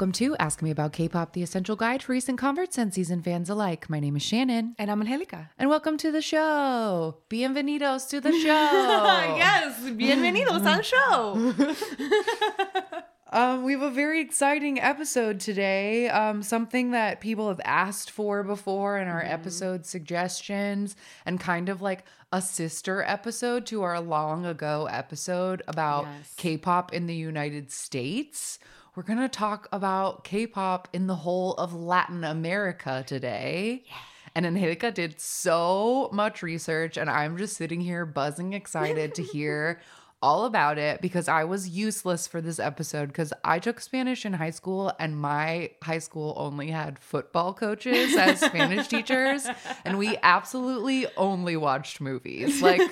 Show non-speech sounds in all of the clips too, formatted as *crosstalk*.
Welcome to Ask Me About K-Pop, the essential guide for recent converts and seasoned fans alike. My name is Shannon. And I'm Angelica. And welcome to the show. Bienvenidos to the *laughs* show. yes, bienvenidos al show. *laughs* Um, we have a very exciting episode today. Um, something that people have asked for before in our episode suggestions, and kind of like a sister episode to our long ago episode about Yes. K pop in the United States. We're going to talk about K pop in the whole of Latin America today. And Angelica did so much research, and I'm just sitting here buzzing excited to hear *laughs* all about it because I was useless for this episode because I took Spanish in high school and my high school only had football coaches as Spanish *laughs* teachers and we absolutely only watched movies. Like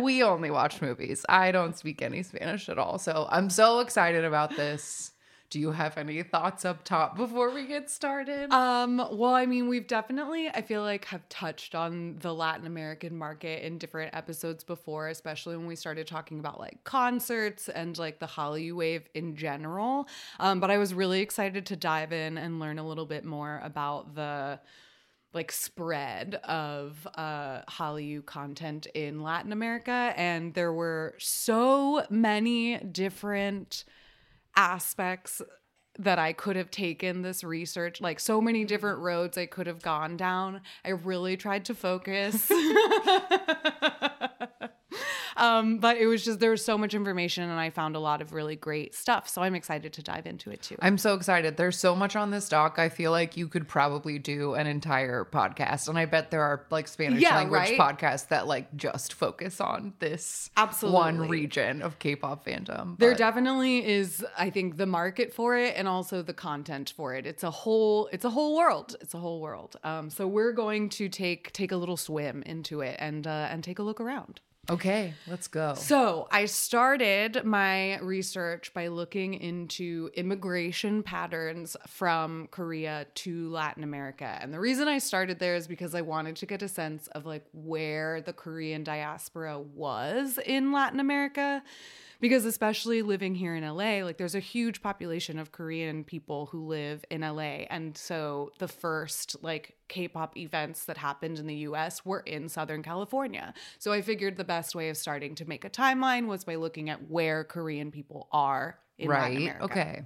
we only watched movies. I don't speak any Spanish at all. So I'm so excited about this. Do you have any thoughts up top before we get started? Um, well, I mean, we've definitely, I feel like, have touched on the Latin American market in different episodes before, especially when we started talking about like concerts and like the Hallyu wave in general. Um, but I was really excited to dive in and learn a little bit more about the like spread of uh Hallyu content in Latin America and there were so many different aspects that I could have taken this research, like so many mm-hmm. different roads I could have gone down. I really tried to focus. *laughs* um, but it was just there was so much information and I found a lot of really great stuff. So I'm excited to dive into it too. I'm so excited. There's so much on this doc. I feel like you could probably do an entire podcast. And I bet there are like Spanish Yeah, language right? podcasts that like just focus on this Absolutely. one region of K-pop fandom. There definitely is, I think, the market for it and also the content for it. It's a whole, it's a whole world. It's a whole world. Um, so we're going to take take a little swim into it and uh, and take a look around. Okay, let's go. So I started my research by looking into immigration patterns from Korea to Latin America. And the reason I started there is because I wanted to get a sense of like where the Korean diaspora was in Latin America. Because especially living here in LA, like there's a huge population of Korean people who live in LA. And so the first like K-pop events that happened in the US were in Southern California. So I figured the best way of starting to make a timeline was by looking at where Korean people are in Latin right. America. Okay.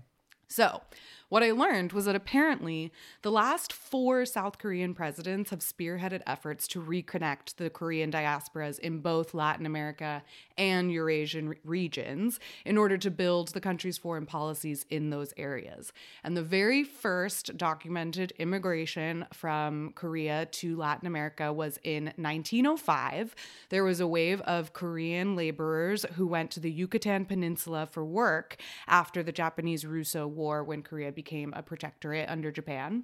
So, what I learned was that apparently the last four South Korean presidents have spearheaded efforts to reconnect the Korean diasporas in both Latin America and Eurasian re- regions in order to build the country's foreign policies in those areas. And the very first documented immigration from Korea to Latin America was in 1905. There was a wave of Korean laborers who went to the Yucatan Peninsula for work after the Japanese Russo War when Korea became a protectorate under Japan.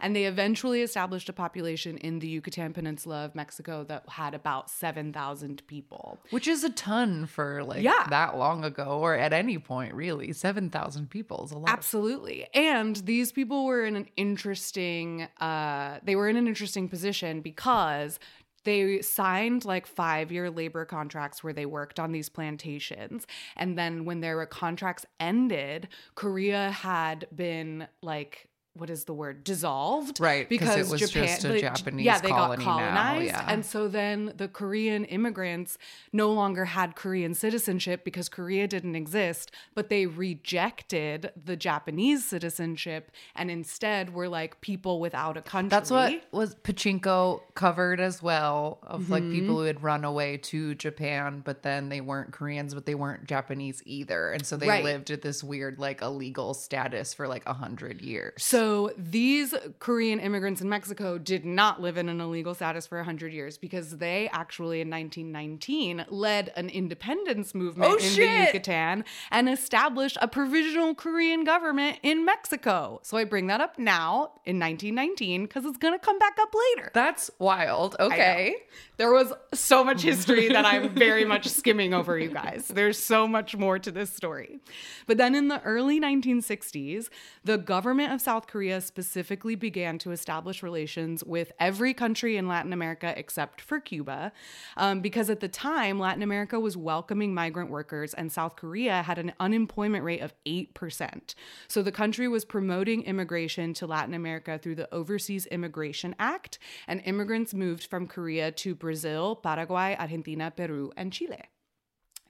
And they eventually established a population in the Yucatan Peninsula of Mexico that had about 7,000 people. Which is a ton for like Yeah. that long ago or at any point, really. 7,000 people is a lot. Absolutely. And these people were in an interesting uh they were in an interesting position because they signed like five year labor contracts where they worked on these plantations. And then when their contracts ended, Korea had been like, what is the word? Dissolved. Right, 'cause it was just a the- Japanese yeah, they got colonized. yeah. And so then the Korean immigrants no longer had Korean citizenship because Korea didn't exist, but they rejected the Japanese citizenship and instead were like people without a country. That's what was Pachinko covered as well of like Mm-hmm. people who had run away to Japan, but then they weren't Koreans, but they weren't Japanese either. And so they Right. lived at this weird like illegal status for like a hundred years. So these Korean immigrants in Mexico did not live in an illegal status for 100 years because they actually in 1919 led an independence movement Oh, in the. Yucatan and established a provisional Korean government in Mexico. So I bring that up now in 1919 because it's going to come back up later. That's wild. Okay. There was so much history that I'm *laughs* very much skimming over, you guys. There's so much more to this story. But then in the early 1960s, the government of South Korea specifically began to establish relations with every country in Latin America except for Cuba, um, because at the time, Latin America was welcoming migrant workers and South Korea had an unemployment rate of 8%. So the country was promoting immigration to Latin America through the Overseas Immigration Act, and immigrants moved from Korea to Brazil, Paraguay, Argentina, Peru, and Chile.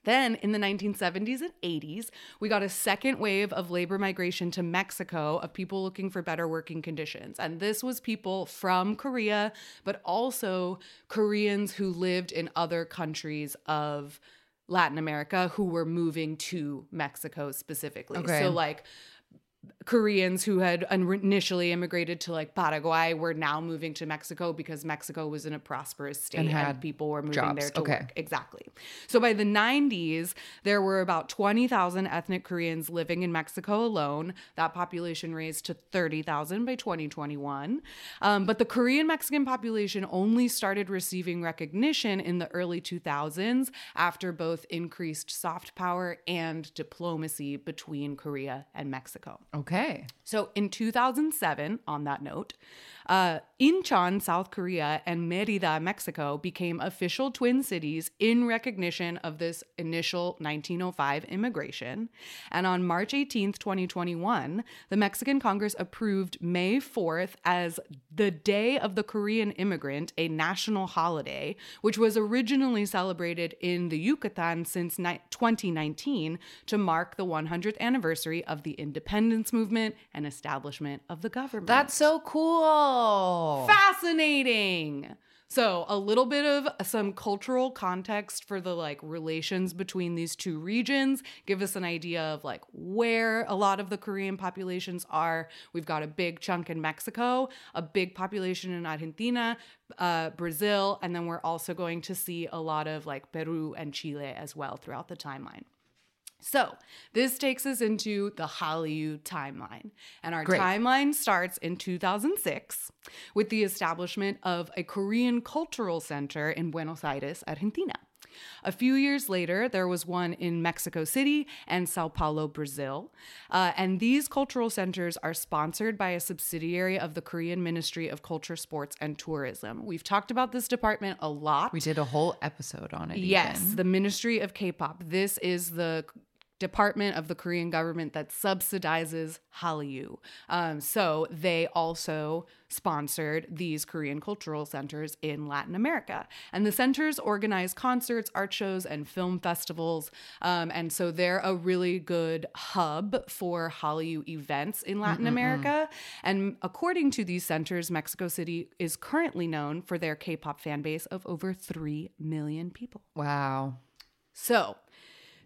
Then in the 1970s and 80s, we got a second wave of labor migration to Mexico of people looking for better working conditions. And this was people from Korea, but also Koreans who lived in other countries of Latin America who were moving to Mexico specifically. Okay. So, like, Koreans who had initially immigrated to like Paraguay were now moving to Mexico because Mexico was in a prosperous state And and, people were moving jobs. there to Okay. work. Exactly. So by the 90s, there were about 20,000 ethnic Koreans living in Mexico alone. That population raised to 30,000 by 2021. Um, but the Korean Mexican population only started receiving recognition in the early 2000s after both increased soft power and diplomacy between Korea and Mexico. Okay. So in 2007, on that note, uh, Incheon, South Korea, and Merida, Mexico became official twin cities in recognition of this initial 1905 immigration. And on March 18th, 2021, the Mexican Congress approved May 4th as the Day of the Korean Immigrant, a national holiday, which was originally celebrated in the Yucatan since ni- 2019 to mark the 100th anniversary of the independence movement and establishment of the government. That's so cool. Fascinating. So, a little bit of some cultural context for the like relations between these two regions, give us an idea of like where a lot of the Korean populations are. We've got a big chunk in Mexico, a big population in Argentina, uh, Brazil, and then we're also going to see a lot of like Peru and Chile as well throughout the timeline. So, this takes us into the Hallyu timeline. And our Great. timeline starts in 2006 with the establishment of a Korean cultural center in Buenos Aires, Argentina. A few years later, there was one in Mexico City and Sao Paulo, Brazil. Uh, and these cultural centers are sponsored by a subsidiary of the Korean Ministry of Culture, Sports, and Tourism. We've talked about this department a lot. We did a whole episode on it. Yes, even. the Ministry of K-pop. This is the department of the Korean government that subsidizes Hallyu. Um, so they also sponsored these Korean cultural centers in Latin America. And the centers organize concerts, art shows, and film festivals. Um, and so they're a really good hub for Hallyu events in Latin America. And according to these centers, Mexico City is currently known for their K pop fan base of over 3 million people. Wow. So,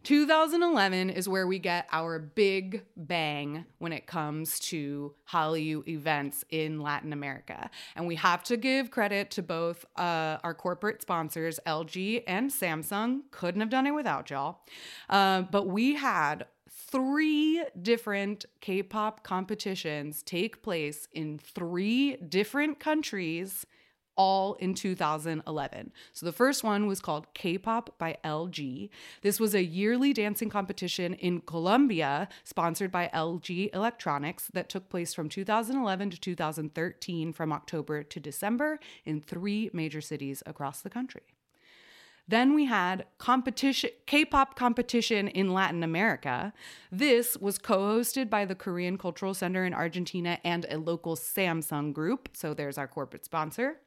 2011 is where we get our big bang when it comes to Hallyu events in Latin America. And we have to give credit to both uh, our corporate sponsors, LG and Samsung. Couldn't have done it without y'all. Uh, but we had three different K pop competitions take place in three different countries all in 2011. So the first one was called K-pop by LG. This was a yearly dancing competition in Colombia sponsored by LG Electronics that took place from 2011 to 2013 from October to December in three major cities across the country. Then we had competition K-pop competition in Latin America. This was co-hosted by the Korean Cultural Center in Argentina and a local Samsung group. So there's our corporate sponsor.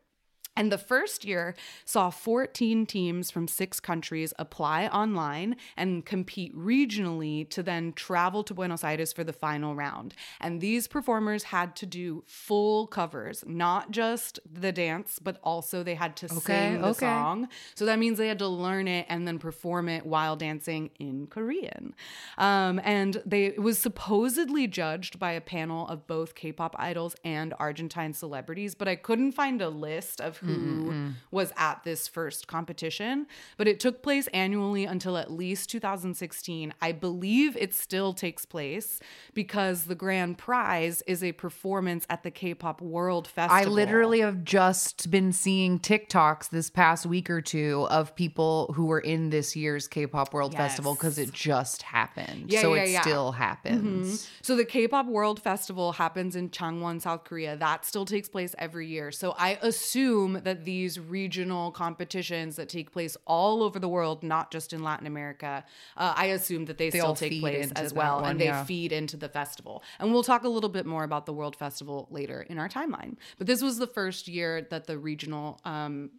And the first year saw 14 teams from six countries apply online and compete regionally to then travel to Buenos Aires for the final round. And these performers had to do full covers, not just the dance, but also they had to sing the okay. song. So that means they had to learn it and then perform it while dancing in Korean. Um, and they it was supposedly judged by a panel of both K-pop idols and Argentine celebrities, but I couldn't find a list of who mm-hmm, mm-hmm. was at this first competition, but it took place annually until at least 2016. I believe it still takes place because the grand prize is a performance at the K-pop World Festival. I literally have just been seeing TikToks this past week or two of people who were in this year's K-pop World Festival because it just happened. Yeah, so yeah, it yeah. still happens. Mm-hmm. So the K-pop World Festival happens in Changwon, South Korea. That still takes place every year. So I assume that these regional competitions that take place all over the world, not just in Latin America, uh, I assume that they, still take place as well, one, and they yeah. feed into the festival. And we'll talk a little bit more about the World Festival later in our timeline. But this was the first year that the regional um,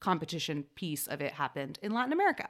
competition piece of it happened in Latin America.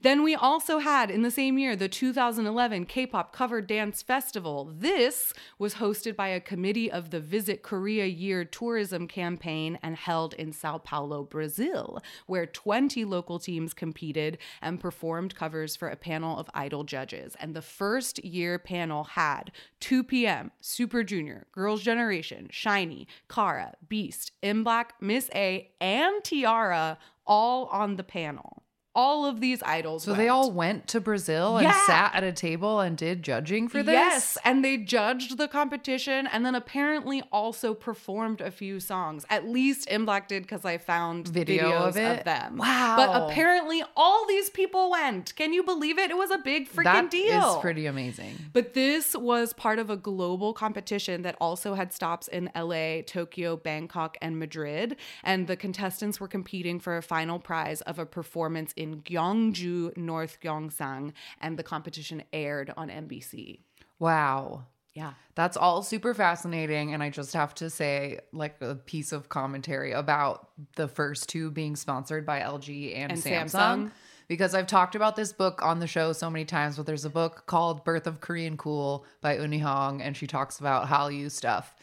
Then we also had in the same year the 2011 K pop cover dance festival. This was hosted by a committee of the Visit Korea Year tourism campaign and held in Sao Paulo, Brazil, where 20 local teams competed and performed covers for a panel of idol judges. And the first year panel had 2PM, Super Junior, Girls' Generation, SHINee, Kara, Beast, MBLAQ, Miss A, and T-ara all on the panel. All of these idols. So they all went to Brazil and sat at a table and did judging for this? Yes, and they judged the competition and then apparently also performed a few songs. At least MBLAQ did because I found Video videos of it? them. Wow. But apparently all these people went. Can you believe it? It was a big freaking That deal. is pretty amazing. But this was part of a global competition that also had stops in LA, Tokyo, Bangkok, and Madrid. And the contestants were competing for a final prize of a performance in Gyeongju, North Gyeongsang. And the competition aired on NBC. Wow. Yeah. That's all super fascinating. And I just have to say, like, a piece of commentary about the first two being sponsored by LG and, And Samsung. Samsung. Because I've talked about this book on the show so many times, but there's a book called Birth of Korean Cool by Euny Hong, and she talks about Hallyu stuff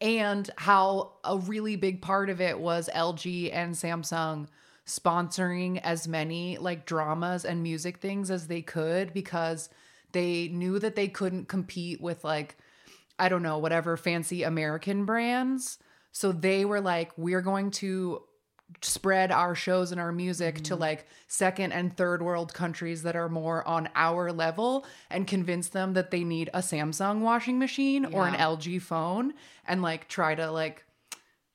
and how a really big part of it was LG and Samsung sponsoring as many like dramas and music things as they could because they knew that they couldn't compete with like I don't know, whatever fancy American brands. So they were like, we're going to spread our shows and our music to mm-hmm. like second and third world countries that are more on our level and convince them that they need a Samsung washing machine or an LG phone and like try to like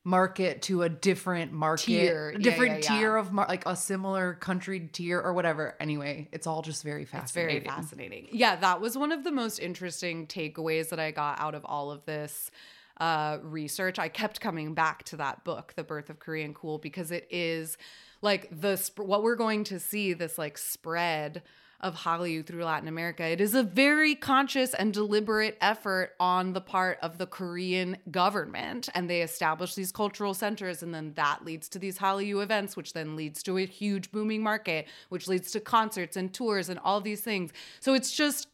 market to a different market Tier. Yeah, different yeah, yeah. tier of mar- like a similar country tier or whatever anyway it's all just very fascinating. It's very fascinating. Yeah, that was one of the most interesting takeaways that I got out of all of this uh, research. I kept coming back to that book, The Birth of Korean Cool, because it is like the sp- what we're going to see this like spread of Hallyu through Latin America. It is a very conscious and deliberate effort on the part of the Korean government. And they establish these cultural centers, and then that leads to these Hallyu events, which then leads to a huge booming market, which leads to concerts and tours and all these things. So it's just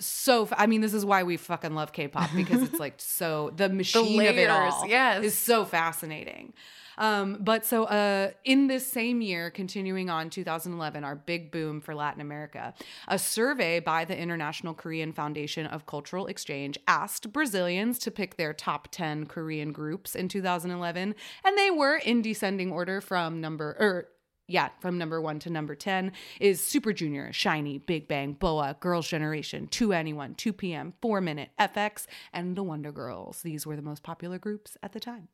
so I mean this is why we fucking love K-pop because it's like so the *laughs* machine of it all yes. is so fascinating. Um, but so uh, in this same year, continuing on 2011, our big boom for Latin America, a survey by the International Korean Foundation of Cultural Exchange asked Brazilians to pick their top 10 Korean groups in 2011, and they were in descending order from number or yeah, from number one to number 10 is Super Junior, SHINee, Big Bang, BoA, Girls' Generation, 2NE1, 2PM, 4 Minute, f(x), and the Wonder Girls. These were the most popular groups at the time.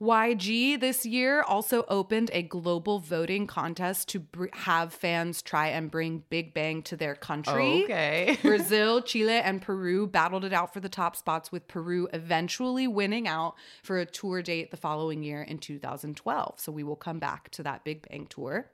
YG this year also opened a global voting contest to br- have fans try and bring Big Bang to their country. okay *laughs* Brazil, Chile, and Peru battled it out for the top spots, with Peru eventually winning out for a tour date the following year in 2012. So we will come back to that Big Bang tour.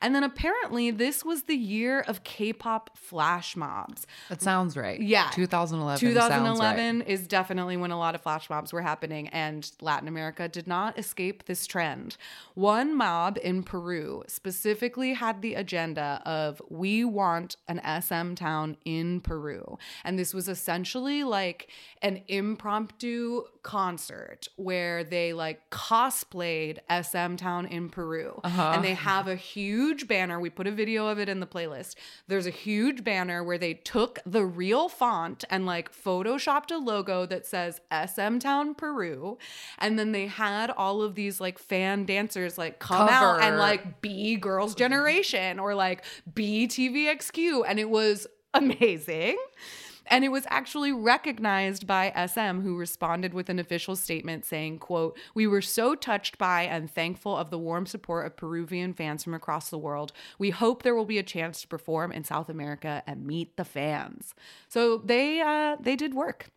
And then apparently, this was the year of K pop flash mobs. that sounds right Yeah. 2011 sounds right. 2011 is definitely when a lot of flash mobs were happening, and Latin America did not escape this trend. One mob in Peru specifically had the agenda of we want an SM town in Peru. And this was essentially like an impromptu concert where they like cosplayed SM town in Peru. Uh-huh. And they have a huge banner. We put a video of it in the playlist. There's a huge banner where they took the real font and like photoshopped a logo that says SM Town Peru. And then they had had all of these like fan dancers like come out and like be Girls' Generation or like be TVXQ. And it was amazing. And it was actually recognized by SM, who responded with an official statement saying, quote, We were so touched by and thankful of the warm support of Peruvian fans from across the world. We hope there will be a chance to perform in South America and meet the fans. So they uh, they did work.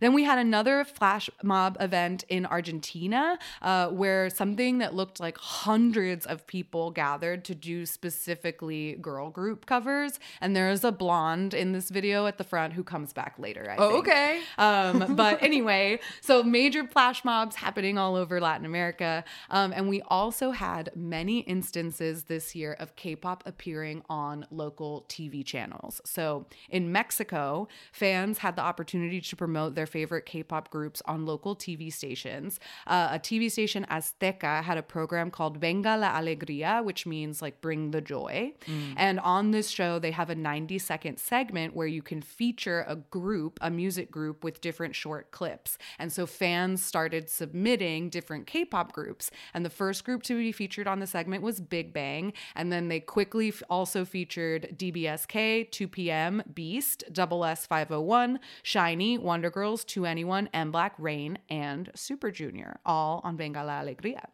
Then we had another flash mob event in Argentina uh, where something that looked like hundreds of people gathered to do specifically girl group covers. And there is a blonde in this video at the front who comes back later. I Oh, think. okay. Um, *laughs* but anyway, so major flash mobs happening all over Latin America. Um, and we also had many instances this year of K pop appearing on local TV channels. So in Mexico, fans had the opportunity to promote their favorite K pop groups on local TV stations. Uh, a TV station, Azteca, had a program called Venga la Alegría, which means like bring the joy. And on this show, they have a 90 second segment where you can feature a group, a music group with different short clips. And so fans started submitting different K pop groups. And the first group to be featured on the segment was Big Bang. And then they quickly f- also featured DBSK, 2PM, Beast, Double S 501, SHINee, Wonder Girls, 2NE1, and Black Rain, and Super Junior, all on Venga la Alegría.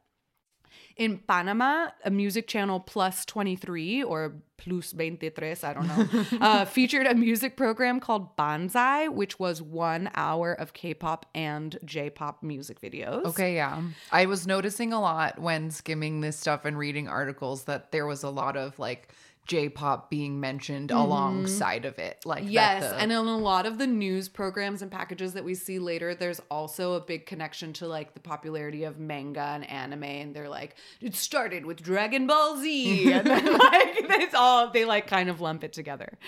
In Panama, a music channel Plus 23 or Plus 23, I don't know, *laughs* uh, featured a music program called Banzai, which was one hour of K pop and J pop music videos. Okay, yeah. I was noticing a lot when skimming this stuff and reading articles that there was a lot of like J-pop being mentioned alongside of it. Like Yes, the- and in a lot of the news programs and packages that we see later, there's also a big connection to like the popularity of manga and anime, and they're like, it started with Dragon Ball Z, *laughs* and then like it's all they like kind of lump it together.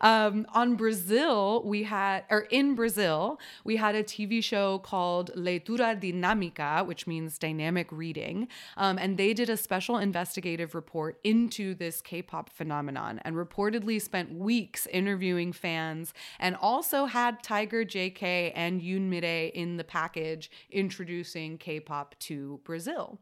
Um, on Brazil, we had, or in Brazil, we had a TV show called Leitura Dinâmica, which means dynamic reading, um, and they did a special investigative report into this K-pop phenomenon and reportedly spent weeks interviewing fans and also had Tiger JK and Yoon Mi-rae in the package introducing K-pop to Brazil.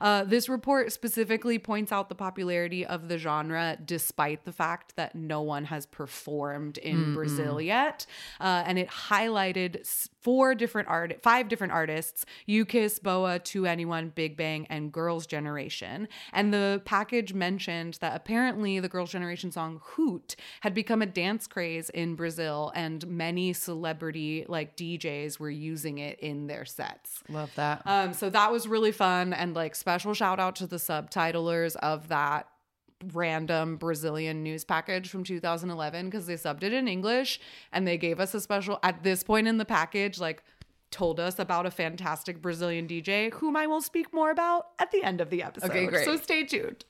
Uh, this report specifically points out the popularity of the genre despite the fact that no one has performed in Brazil yet. Uh, and it highlighted four different art, five different artists: U-KISS, BoA, To Anyone, Big Bang, and Girls' Generation. And the package mentioned that apparently the Girls' Generation song "Hoot" had become a dance craze in Brazil, and many celebrity like DJs were using it in their sets. love that. Um, so that was really fun and like special shout out to the subtitlers of that random Brazilian news package from 2011 because they subbed it in English and they gave us a special at this point in the package like told us about a fantastic Brazilian DJ whom I will speak more about at the end of the episode. Okay, great. So stay tuned.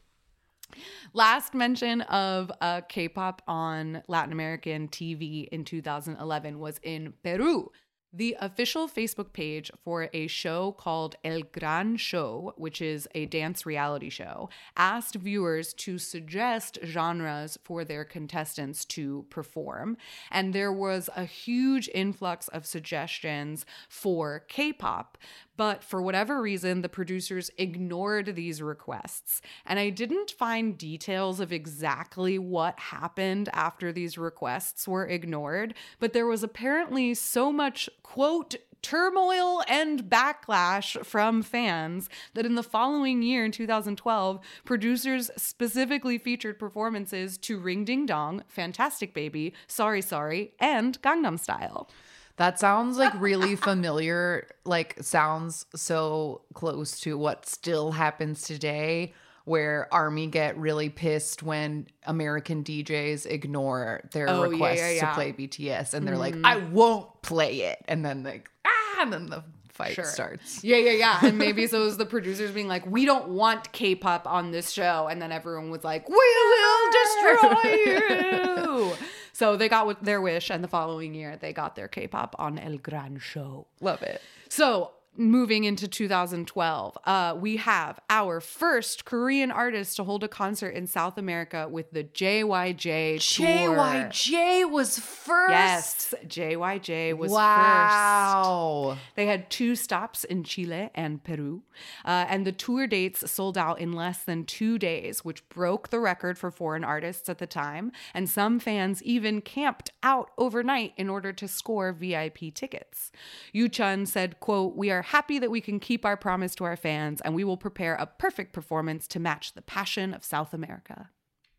Last mention of uh, K-pop on Latin American TV in 2011 was in Peru. The official Facebook page for a show called El Gran Show, which is a dance reality show, asked viewers to suggest genres for their contestants to perform. And there was a huge influx of suggestions for K pop. But for whatever reason, the producers ignored these requests. And I didn't find details of exactly what happened after these requests were ignored, but there was apparently so much, quote, turmoil and backlash from fans that in the following year, in 2012, producers specifically featured performances to Ring Ding Dong, Fantastic Baby, Sorry Sorry, and Gangnam Style. That sounds like really *laughs* familiar, like sounds so close to what still happens today where army get really pissed when American DJs ignore their Oh, requests yeah, yeah. to play BTS and they're like I won't play it and then like ah and then the fight Sure. starts. Yeah, yeah, yeah. And maybe *laughs* so it was the producers being like, we don't want K pop on this show. And then everyone was like, we will destroy *laughs* you. so they got their wish. And the following year, they got their K pop on El Gran Show. Love it. So moving into 2012, uh, we have our first Korean artist to hold a concert in South America with the JYJ tour. JYJ was first. Yes, JYJ was first. wow. They had two stops in Chile and Peru, uh, and the tour dates sold out in less than two days, which broke the record for foreign artists at the time. And some fans even camped out overnight in order to score VIP tickets. Yu Chun said, "quote We are happy that we can keep our promise to our fans, and we will prepare a perfect performance to match the passion of South America."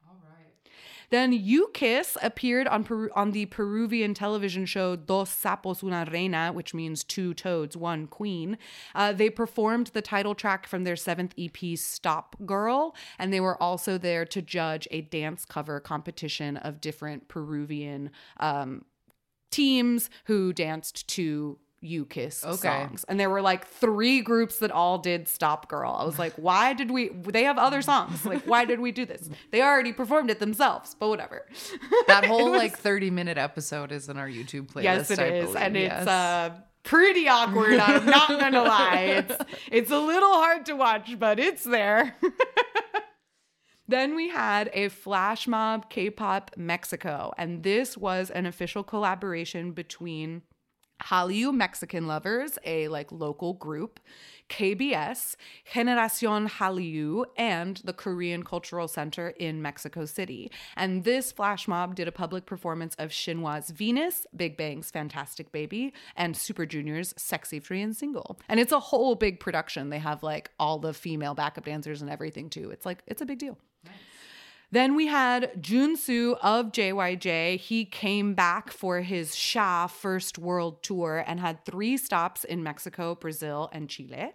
All right. Then U-KISS appeared on Peru- on the Peruvian television show Dos Sapos Una Reina, which means two toads, one queen. Uh, they performed the title track from their seventh EP, Stop Girl, and they were also there to judge a dance cover competition of different Peruvian um, teams who danced to U-KISS Okay. songs. And there were like three groups that all did Stop Girl. I was like, why did we? They have other songs. Like, why did we do this? They already performed it themselves, but whatever. That *laughs* whole like 30 minute episode is in our YouTube playlist. yes, it I is, believe. and Yes. it's uh pretty awkward. I'm not gonna lie. It's it's a little hard to watch, but it's there. *laughs* Then we had a flash mob K-pop Mexico, and this was an official collaboration between Hallyu Mexican Lovers, a like local group, KBS, Generacion Hallyu, and the Korean Cultural Center in Mexico City. And this flash mob did a public performance of Shinhwa's Venus, Big Bang's Fantastic Baby, and Super Junior's Sexy Free and Single. And it's a whole big production. They have like all the female backup dancers and everything too. It's like it's a big deal. Then we had Junsu of JYJ. He came back for his XIA First World Tour and had three stops in Mexico, Brazil, and Chile.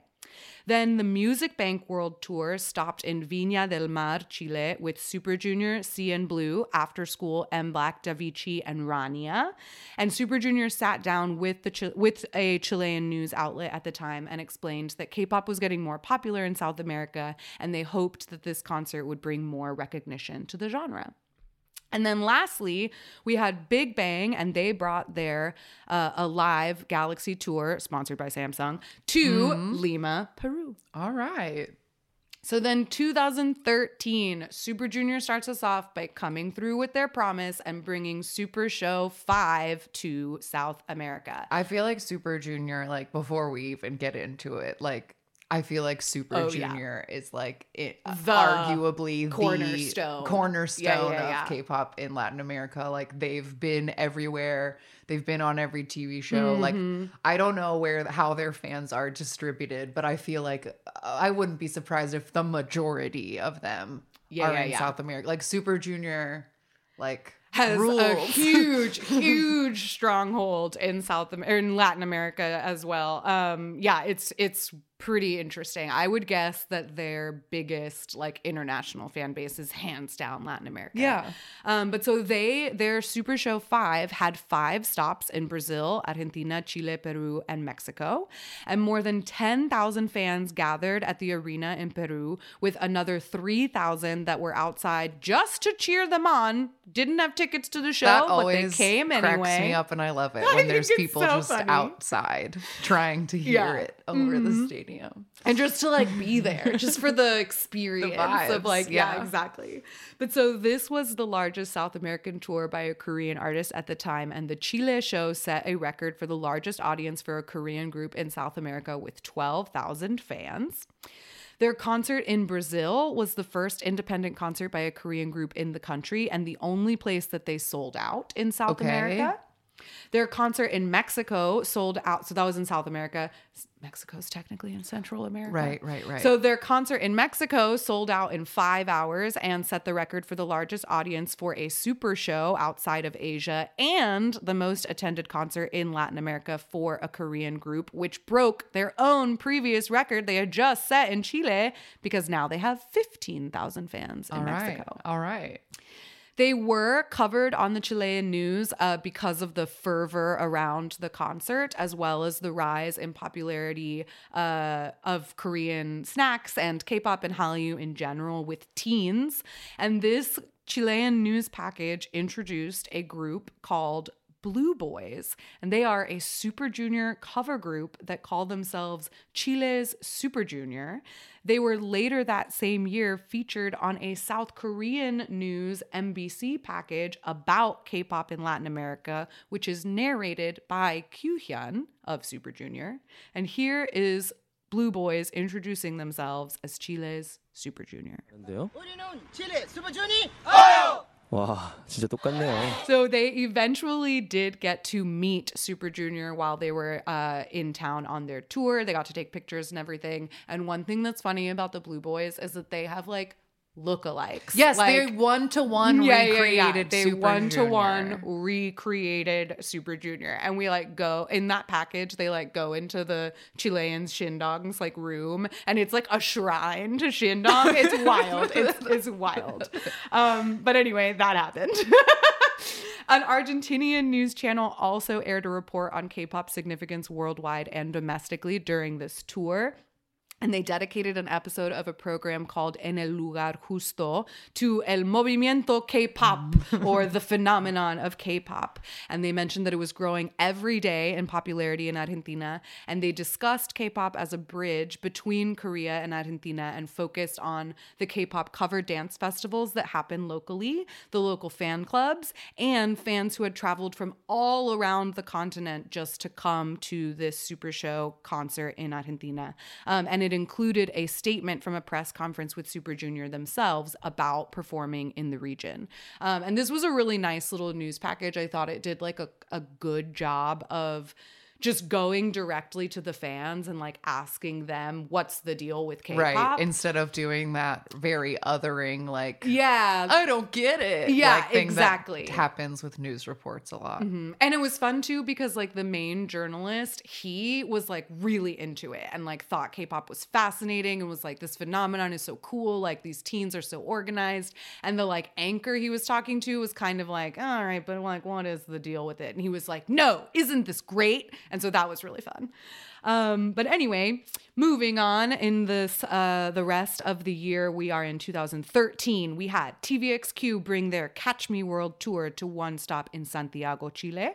Then the Music Bank World Tour stopped in Viña del Mar, Chile, with Super Junior, CN Blue, After School, MBLAQ, Davichi, and Rania. And Super Junior sat down with the with a Chilean news outlet at the time and explained that K-pop was getting more popular in South America, and they hoped that this concert would bring more recognition to the genre. And then lastly, we had Big Bang, and they brought their uh, a live Galaxy tour sponsored by Samsung to Lima, Peru. All right. So then 2013, Super Junior starts us off by coming through with their promise and bringing Super Show 5 to South America. I feel like Super Junior, like before we even get into it, like I feel like Super Oh, yeah. Junior is like it, The arguably cornerstone. the cornerstone Yeah, yeah, of. K-pop in Latin America. Like they've been everywhere. They've been on every TV show. Mm-hmm. Like I don't know where how their fans are distributed, but I feel like uh, I wouldn't be surprised if the majority of them Yeah, are yeah, in yeah. South America. Like Super Junior, like has a *laughs* huge, huge stronghold in South Am- or in Latin America as well. Um, yeah, it's it's pretty interesting. I would guess that their biggest like international fan base is hands down Latin America. Yeah. Um, but so they their Super Show five had five stops in Brazil, Argentina, Chile, Peru, and Mexico, and more than ten thousand fans gathered at the arena in Peru, with another three thousand that were outside just to cheer them on. Didn't have tickets to the show, that but they came cracks anyway. me up, and I love it *laughs* I when there's people so just funny. outside trying to hear Yeah. Mm-hmm. it over the stadium. And just to like be there *laughs* just for the experience of vibes, like yeah. yeah. exactly but so this was the largest south american tour by a korean artist at the time and the chile show set a record for the largest audience for a korean group in south america with 12,000 fans their concert in Brazil was the first independent concert by a Korean group in the country and the only place that they sold out in South Okay. America. Their concert in Mexico sold out. So that was in South America. Mexico's technically in Central America. Right, right, right. So their concert in Mexico sold out in five hours and set the record for the largest audience for a super show outside of Asia and the most attended concert in Latin America for a Korean group, which broke their own previous record they had just set in Chile because now they have 15,000 fans in all right, Mexico. all right. They were covered on the Chilean news uh, because of the fervor around the concert, as well as the rise in popularity uh, of Korean snacks and K pop and Hallyu in general with teens. And this Chilean news package introduced a group called Blue Boys, and they are a Super Junior cover group that call themselves Chile's Super Junior. They were later that same year featured on a South Korean news NBC package about K pop in Latin America, which is narrated by Kyuhyun of Super Junior. And here is Blue Boys introducing themselves as Chile's Super Junior. 인데요? 와, 진짜 똑같네요. So they eventually did get to meet Super Junior while they were uh, in town on their tour. They got to take pictures and everything. And one thing that's funny about the Blue Boys is that they have like lookalikes. Yes, like, they one to one yeah, yeah, yeah. recreated They Super one to one Junior. recreated Super Junior, and we like go in that package. They like go into the Chilean Shindong's like room, and it's like a shrine to Shindong. It's *laughs* wild. It's it's wild. Um, but anyway, that happened. *laughs* An Argentinian news channel also aired a report on K-pop significance worldwide and domestically during this tour. And they dedicated an episode of a program called En el Lugar Justo to El Movimiento K pop or *laughs* the phenomenon of K pop. And they mentioned that it was growing every day in popularity in Argentina. And they discussed K pop as a bridge between Korea and Argentina and focused on the K pop cover dance festivals that happen locally, the local fan clubs, and fans who had traveled from all around the continent just to come to this super show concert in Argentina. Um, and it included a statement from a press conference with Super Junior themselves about performing in the region. Um, and this was a really nice little news package. I thought it did like a, a good job of just going directly to the fans and like asking them what's the deal with K-pop. Right. Instead of doing that very othering, like, yeah, I don't get it. Yeah, like, thing that exactly. happens with news reports a lot. Mhm. And it was fun too because like the main journalist, he was like really into it and like thought K-pop was fascinating and was like this phenomenon is so cool, like these teens are so organized. And the like anchor he was talking to was kind of like, all right, but like what is the deal with it? And he was like, "No, isn't this great?" And so that was really fun. Um, but anyway, moving on in this uh, the rest of the year, we are in 2013. We had TVXQ bring their Catch Me World tour to one stop in Santiago, Chile.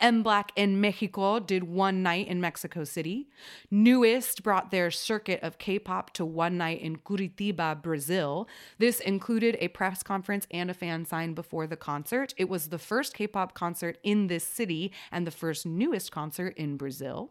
M Black in Mexico did one night in Mexico City. NU'EST brought their circuit of K-pop to one night in Curitiba, Brazil. This included a press conference and a fan sign before the concert. It was the first K-pop concert in this city and the first NU'EST concert in Brazil.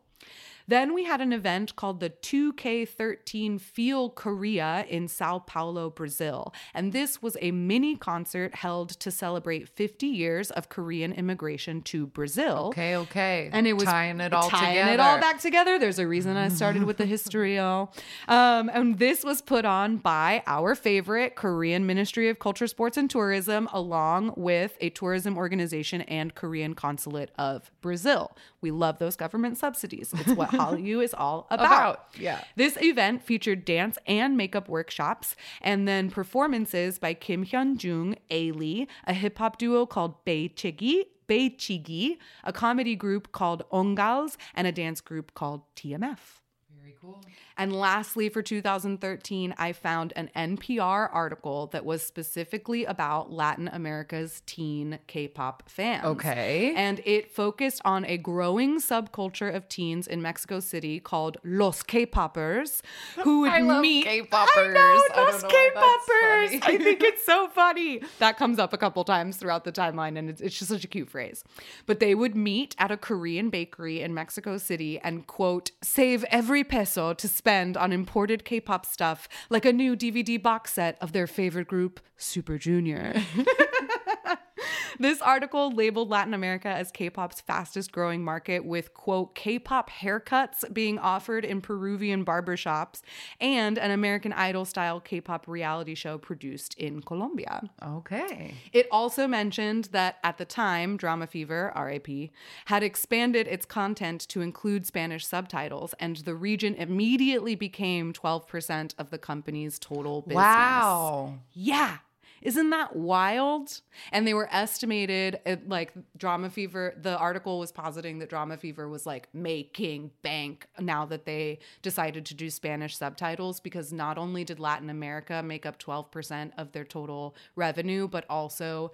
Then we had an event called the 2K13 Feel Korea in Sao Paulo, Brazil. And this was a mini concert held to celebrate 50 years of Korean immigration to Brazil. Okay, okay. And it was tying it all tying together. it all back together. There's a reason I started with the *laughs* historial. Um, and this was put on by our favorite Korean Ministry of Culture, Sports, and Tourism, along with a tourism organization and Korean Consulate of Brazil. We love those government subsidies. It's what *laughs* Hallyu *laughs* is all about. About, yeah. This event featured dance and makeup workshops and then performances by Kim Hyun Jung, Ailee, a hip hop duo called Bae Chigi, Bae Chigi, a comedy group called Ongals, and a dance group called TMF. Very cool. And lastly, for 2013, I found an NPR article that was specifically about Latin America's teen K pop fans. Okay. And it focused on a growing subculture of teens in Mexico City called Los K poppers, who would I love meet. K-poppers. I know, Los K poppers. I think it's so *laughs* funny. That comes up a couple times throughout the timeline, and it's, it's just such a cute phrase. But they would meet at a Korean bakery in Mexico City and, quote, save every peso to spend on imported K pop stuff, like a new DVD box set of their favorite group, Super Junior. *laughs* *laughs* This article labeled Latin America as K pop's fastest growing market, with quote, K pop haircuts being offered in Peruvian barbershops and an American Idol style K pop reality show produced in Colombia. Okay. It also mentioned that at the time, Drama Fever, RIP, had expanded its content to include Spanish subtitles, and the region immediately became 12% of the company's total business. Wow. Yeah. Isn't that wild? And they were estimated at, like Drama Fever, the article was positing that Drama Fever was like making bank now that they decided to do Spanish subtitles because not only did Latin America make up 12% of their total revenue, but also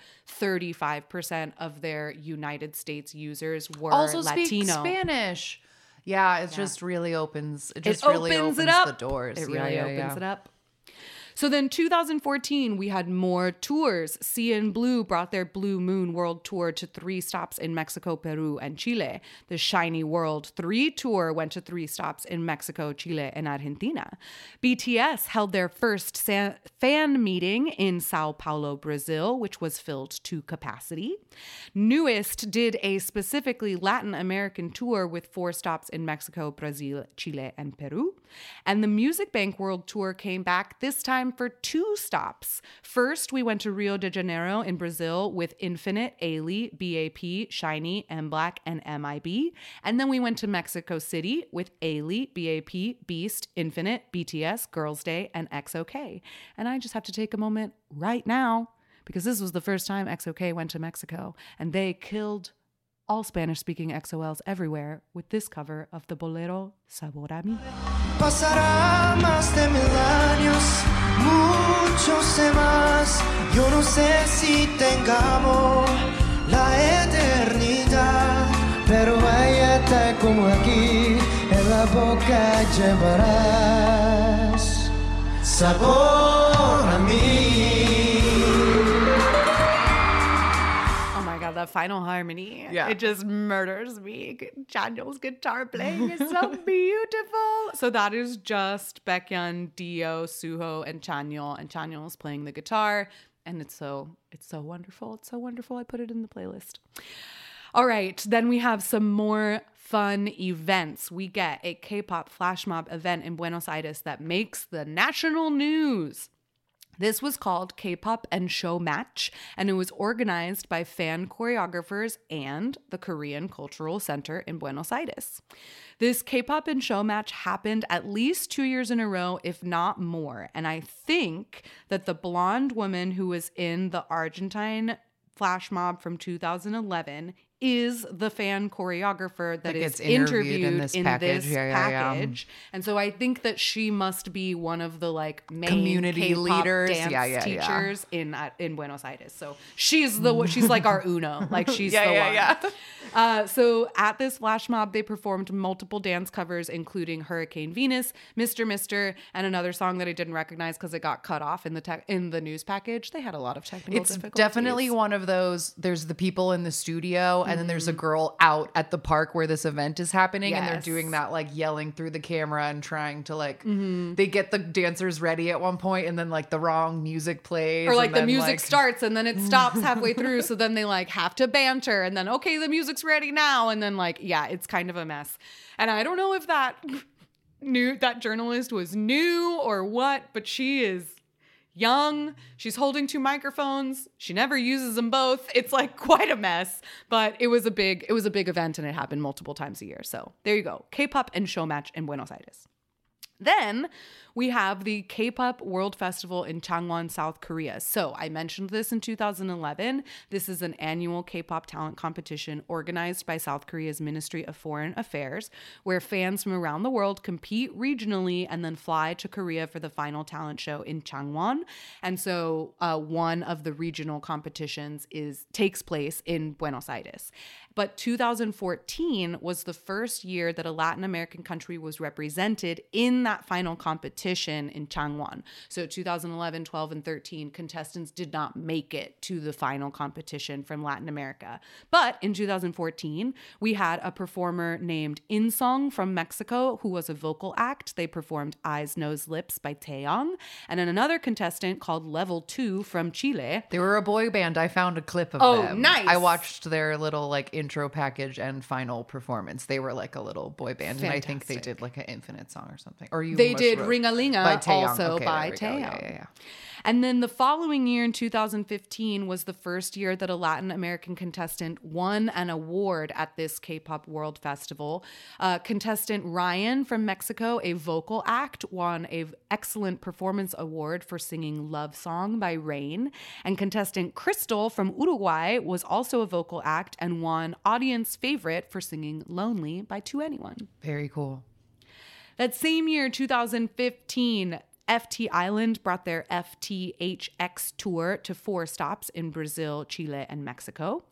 35% of their United States users were also Latino. speak Spanish. Yeah, it just really opens. It It just really opens it up. the doors. It Yeah, really yeah, opens yeah. it up. So then 2014, we had more tours. CN Blue brought their Blue Moon World Tour to three stops in Mexico, Peru, and Chile. The SHINee World 3 tour went to three stops in Mexico, Chile, and Argentina. BTS held their first sa- fan meeting in Sao Paulo, Brazil, which was filled to capacity. NU'EST did a specifically Latin American tour with four stops in Mexico, Brazil, Chile, and Peru. And the Music Bank World Tour came back this time for two stops. First, we went to Rio de Janeiro in Brazil with Infinite, Ailee, BAP, SHINee, M Black, and MIB. And then we went to Mexico City with Ailee, BAP, Beast, Infinite, BTS, Girls' Day, and EXO-K. And I just have to take a moment right now because this was the first time EXO-K went to Mexico and they killed all Spanish speaking EXO-Ls everywhere with this cover of the bolero Sabor a mí. Pasará más de mil años, muchos más. Yo no sé si tengamos la eternidad, pero como aquí, en la boca llevarás sabor a mí. That final harmony. Yeah. It just murders me. Daniel's guitar playing is so *laughs* beautiful. So that is just Baekhyun, D.O., Suho, and Chanyeol. And Chanyeol is playing the guitar. And it's so, it's so wonderful. It's so wonderful. I put it in the playlist. All right, then we have some more fun events. We get a K-pop flash mob event in Buenos Aires that makes the national news. This was called K pop and Show Match, and it was organized by fan choreographers and the Korean Cultural Center in Buenos Aires. This K pop and Show Match happened at least two years in a row, if not more. And I think that the blonde woman who was in the Argentine flash mob from 2011 is the fan choreographer that That is interviewed interviewed in this in package. this Yeah, yeah, yeah. And so I think that she must be one of the like main Community K-pop leaders. dance Yeah, yeah, yeah. teachers in uh, in Buenos Aires. So she's the she's like our *laughs* Uno, like she's Yeah, the yeah, one. yeah. *laughs* Uh, so at this flash mob, they performed multiple dance covers, including Hurricane Venus, Mister Mister, and another song that I didn't recognize because it got cut off in the tech in the news package. They had a lot of technical It's definitely one of those. There's the people in the studio, and then there's a girl out at the park where this event is happening, and they're doing that like yelling through the camera and trying to like. Mm-hmm. They get the dancers ready at one point, and then like the wrong music plays, or like the then, music like- starts and then it stops halfway *laughs* through so then they like have to banter and then okay the music's ready now and then like yeah it's kind of a mess and i don't know if that *laughs* new that journalist was new or what but she is young she's holding two microphones she never uses them both. It's like *laughs* quite a mess but it was a big it was a big event and it happened multiple times a year. So there you go. K-pop and show match in buenos aires. Then we have the K-pop World Festival in Changwon, South Korea. So I mentioned this in 2011. This is an annual K-pop talent competition organized by South Korea's Ministry of Foreign Affairs, where fans from around the world compete regionally and then fly to Korea for the final talent show in Changwon. And so uh, one of the regional competitions is takes place in Buenos Aires. But 2014 was the first year that a Latin American country was represented in that final competition in Changwon. So 2011, 12, and 13, contestants did not make it to the final competition from Latin America. But in 2014, we had a performer named Insong from Mexico who was a vocal act. They performed Eyes, Nose, Lips by Taeyang. And then another contestant called Level 2 from Chile. They were a boy band. I found a clip of Oh, them. nice. I watched their little like intro package and final performance. They were like a little boy band, and I think they did like an Infinite song or something. or you They did wrote- Ring a Linga, by also Okay, by there. Yeah, yeah, yeah. And then the following year in 2015 was the first year that a Latin American contestant won an award at this K pop World Festival. Uh, contestant Ryan from Mexico, a vocal act, won a excellent performance award for singing Love Song by Rain. And contestant Crystal from Uruguay was also a vocal act and won audience favorite for singing Lonely by 2NE1. Very cool. That same year, 2015, FT Island brought their FTHX tour to four stops in Brazil, Chile, and Mexico.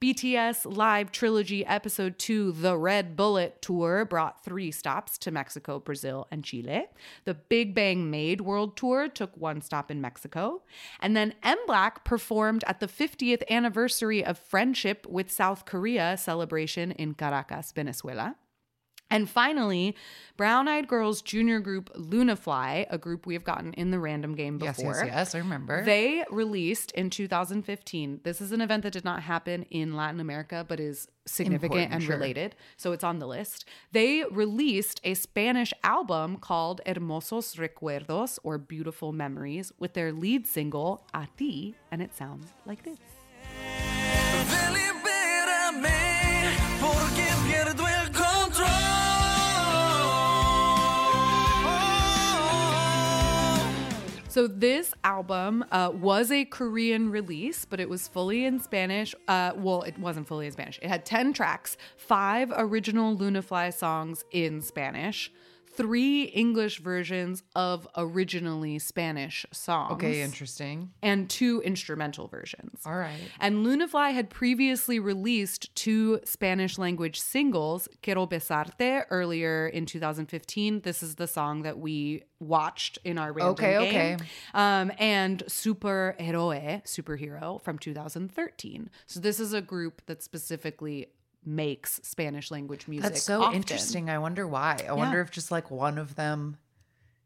BTS Live Trilogy Episode 2 The Red Bullet Tour brought three stops to Mexico, Brazil, and Chile. The Big Bang Made World Tour took one stop in Mexico. And then MBLAQ performed at the 50th anniversary of Friendship with South Korea celebration in Caracas, Venezuela. And finally, Brown Eyed Girls junior group Lunafly, a group we have gotten in the random game Yes, before. yes, yes. I remember. They released in 2015. This is an event that did not happen in Latin America, but is significant Important, and sure. related. So it's on the list. They released a Spanish album called Hermosos Recuerdos or Beautiful Memories with their lead single, A Ti, and it sounds like this. So this album uh, was a Korean release, but it was fully in Spanish. Uh, well, it wasn't fully in Spanish. It had ten tracks, five original Lunafly songs in Spanish, three English versions of originally Spanish songs. okay, interesting. and two instrumental versions. All right. And Lunafly had previously released two Spanish language singles, Quiero Besarte, earlier in 2015. This is the song that we watched in our random Okay, game. okay. Um, and Super Héroe, Superhero, from 2013. So this is a group that specifically makes Spanish language music. That's so often. interesting. I wonder why. I wonder if just like one of them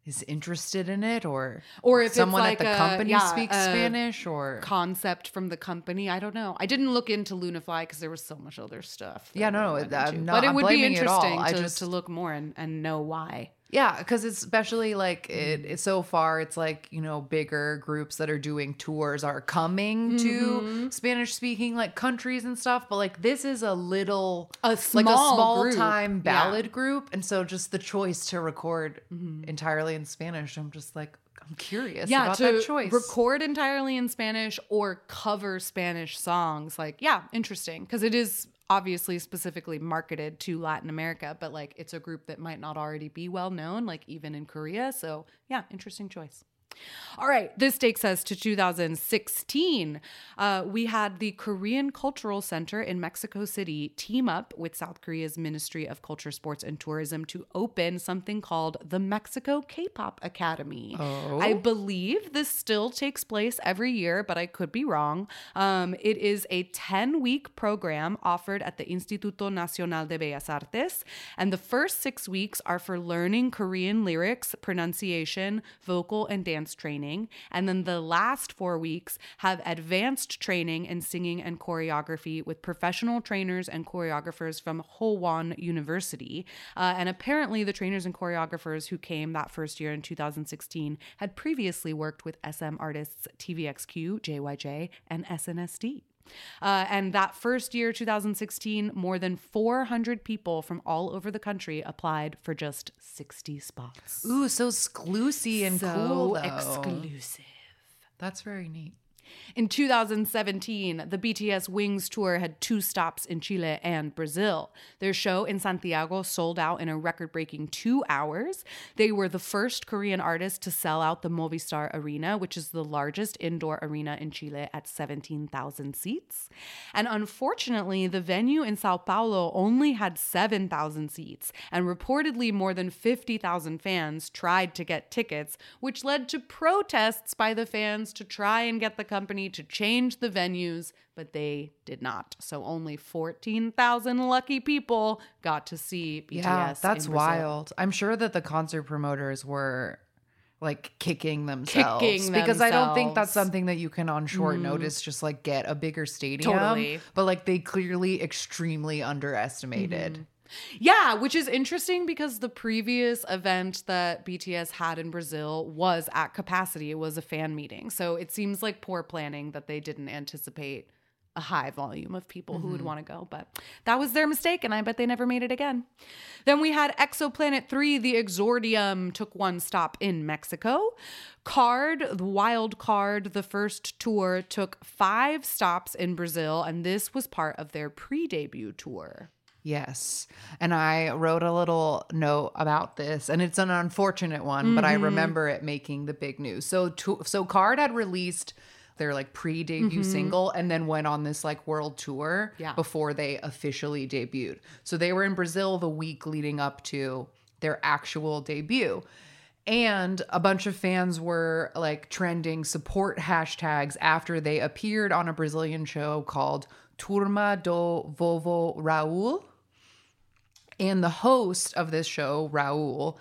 is interested in it or Or if it's someone like at the a- company yeah, speaks Spanish or concept from the company. I don't know. I didn't look into Lunafly because there was so much other stuff. Yeah, I no, uh, I'm not- but it I'm would be interesting to, just- to look more and, and know why. Yeah, because especially like it, it- so far, it's like you know bigger groups that are doing tours are coming Mm-hmm. to Spanish speaking like countries and stuff. But like this is a little A small like a small group. time Yeah. ballad group, and so just the choice to record entirely in Spanish, I'm just like I'm curious Mm-hmm. yeah, about to that choice. record entirely in Spanish or cover Spanish songs. Like, yeah, interesting because it is obviously specifically marketed to Latin America, but like it's a group that might not already be well known, like even in Korea. So, yeah, interesting choice. All right, this takes us to 2016. Uh, we had the Korean Cultural Center in Mexico City team up with South Korea's Ministry of Culture, Sports, and Tourism to open something called the Mexico K pop Academy. I believe this still takes place every year, but I could be wrong. Um, it is a 10 week program offered at the Instituto Nacional de Bellas Artes, and the first six weeks are for learning Korean lyrics, pronunciation, vocal, and dance training. And then the last four weeks have advanced training in singing and choreography with professional trainers and choreographers from Howon University. Uh, and apparently, the trainers and choreographers who came that first year in 2016 had previously worked with SM artists TVXQ, JYJ, and SNSD. Uh, and that first year, 2016, more than 400 people from all over the country applied for just 60 spots. Ooh, so exclusive and so cool. Though. exclusive. That's very neat. In 2017, the BTS Wings tour had two stops in Chile and Brazil. Their show in Santiago sold out in a record breaking two hours. They were the first Korean artist to sell out the Movistar Arena, which is the largest indoor arena in Chile at 17,000 seats. And unfortunately, the venue in Sao Paulo only had 7,000 seats, and reportedly more than 50,000 fans tried to get tickets, which led to protests by the fans to try and get the company to change the venues, but they did not. So only 14,000 lucky people got to see BTS. Yeah, that's wild. I'm sure that the concert promoters were like kicking themselves Kicking because I don't think that's. Mm. something that you can on short notice just like get a bigger stadium. Totally. But like they clearly extremely underestimated. Yeah, which is interesting because the previous event that BTS had in Brazil was at capacity. It was a fan meeting. So it seems like poor planning that they didn't anticipate a high volume of people who would mm-hmm. want to go, but that was their mistake and I bet they never made it again. Then we had Exoplanet 3, the Exordium took one stop in Mexico. KARD, the Wild Card, the first tour took 5 stops in Brazil and this was part of their pre-debut tour. Yes. And I wrote a little note about this and it's an unfortunate one, but I Mm-hmm. remember it making the big news. So to, so KARD had released their like pre-debut single and then went on this like world tour Mm-hmm. Yeah. before they officially debuted. So they were in Brazil the week leading up to their actual debut. And a bunch of fans were like trending support hashtags after they appeared on a Brazilian show called Turma do Vovo Raul. And the host of this show, Raul,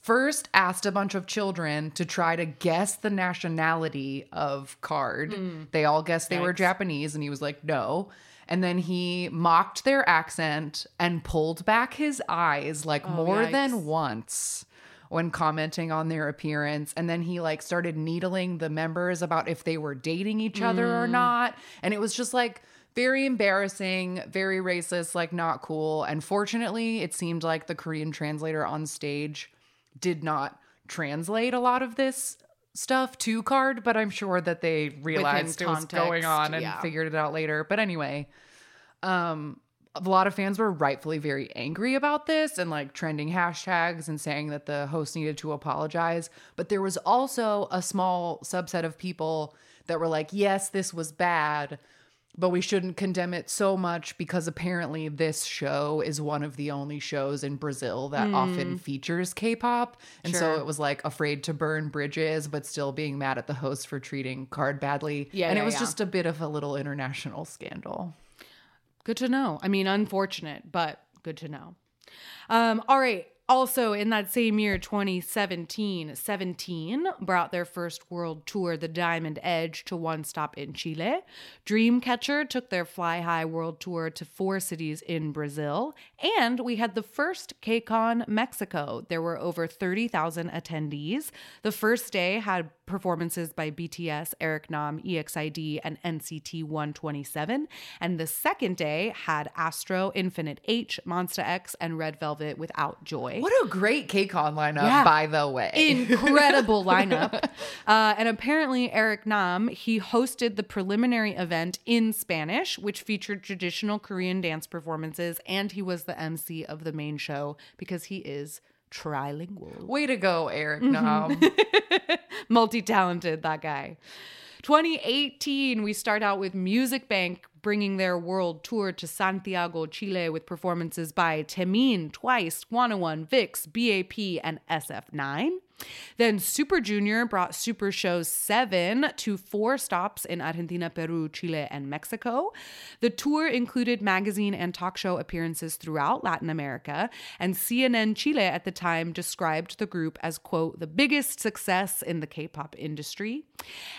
first asked a bunch of children to try to guess the nationality of KARD. Hmm. They all guessed they were Japanese, and he was like, no. And then he mocked their accent and pulled back his eyes like oh, more yikes. than once when commenting on their appearance. And then he like started needling the members about if they were dating each other or hmm. not. And it was just like very embarrassing, very racist, like not cool. And fortunately, it seemed like the Korean translator on stage did not translate a lot of this stuff to KARD, but I'm sure that they realized it was going on and yeah. figured it out later. But anyway, um a lot of fans were rightfully very angry about this and like trending hashtags and saying that the host needed to apologize. But there was also a small subset of people that were like, yes, this was bad, but we shouldn't condemn it so much because apparently this show is one of the only shows in Brazil that often features K-pop. And so Hmm. It was like afraid to burn bridges, but still being mad at the host for treating KARD badly. Yeah, and yeah, it was yeah. just a bit of a little international scandal. Good to know. I mean, unfortunate, but good to know. Um, all right. Also, in that same year, 2017, 17 brought their first world tour, the Diamond Edge, to one stop in Chile. Dreamcatcher took their Fly High world tour to four cities in Brazil. And we had the first KCON Mexico. There were over 30,000 attendees. The first day had performances by BTS, Eric Nam, EXID, and NCT 127. And the second day had Astro, Infinite H, Monsta X, and Red Velvet without Joy. What a great KCON lineup, Yeah. by the way. Incredible *laughs* lineup. Uh, and apparently, Eric Nam, he hosted the preliminary event in Spanish, which featured traditional Korean dance performances. And he was the MC of the main show because he is trilingual. Way to go, Eric Mm-hmm. Nam. *laughs* multi talented, that guy. 2018, we start out with Music Bank bringing their world tour to Santiago, Chile, with performances by Taemin, Twice, 101, VIXX, BAP, and SF9. Then Super Junior brought Super Shows 7 to four stops in Argentina, Peru, Chile, and Mexico. The tour included magazine and talk show appearances throughout Latin America, and CNN Chile at the time described the group as, quote, the biggest success in the K pop industry.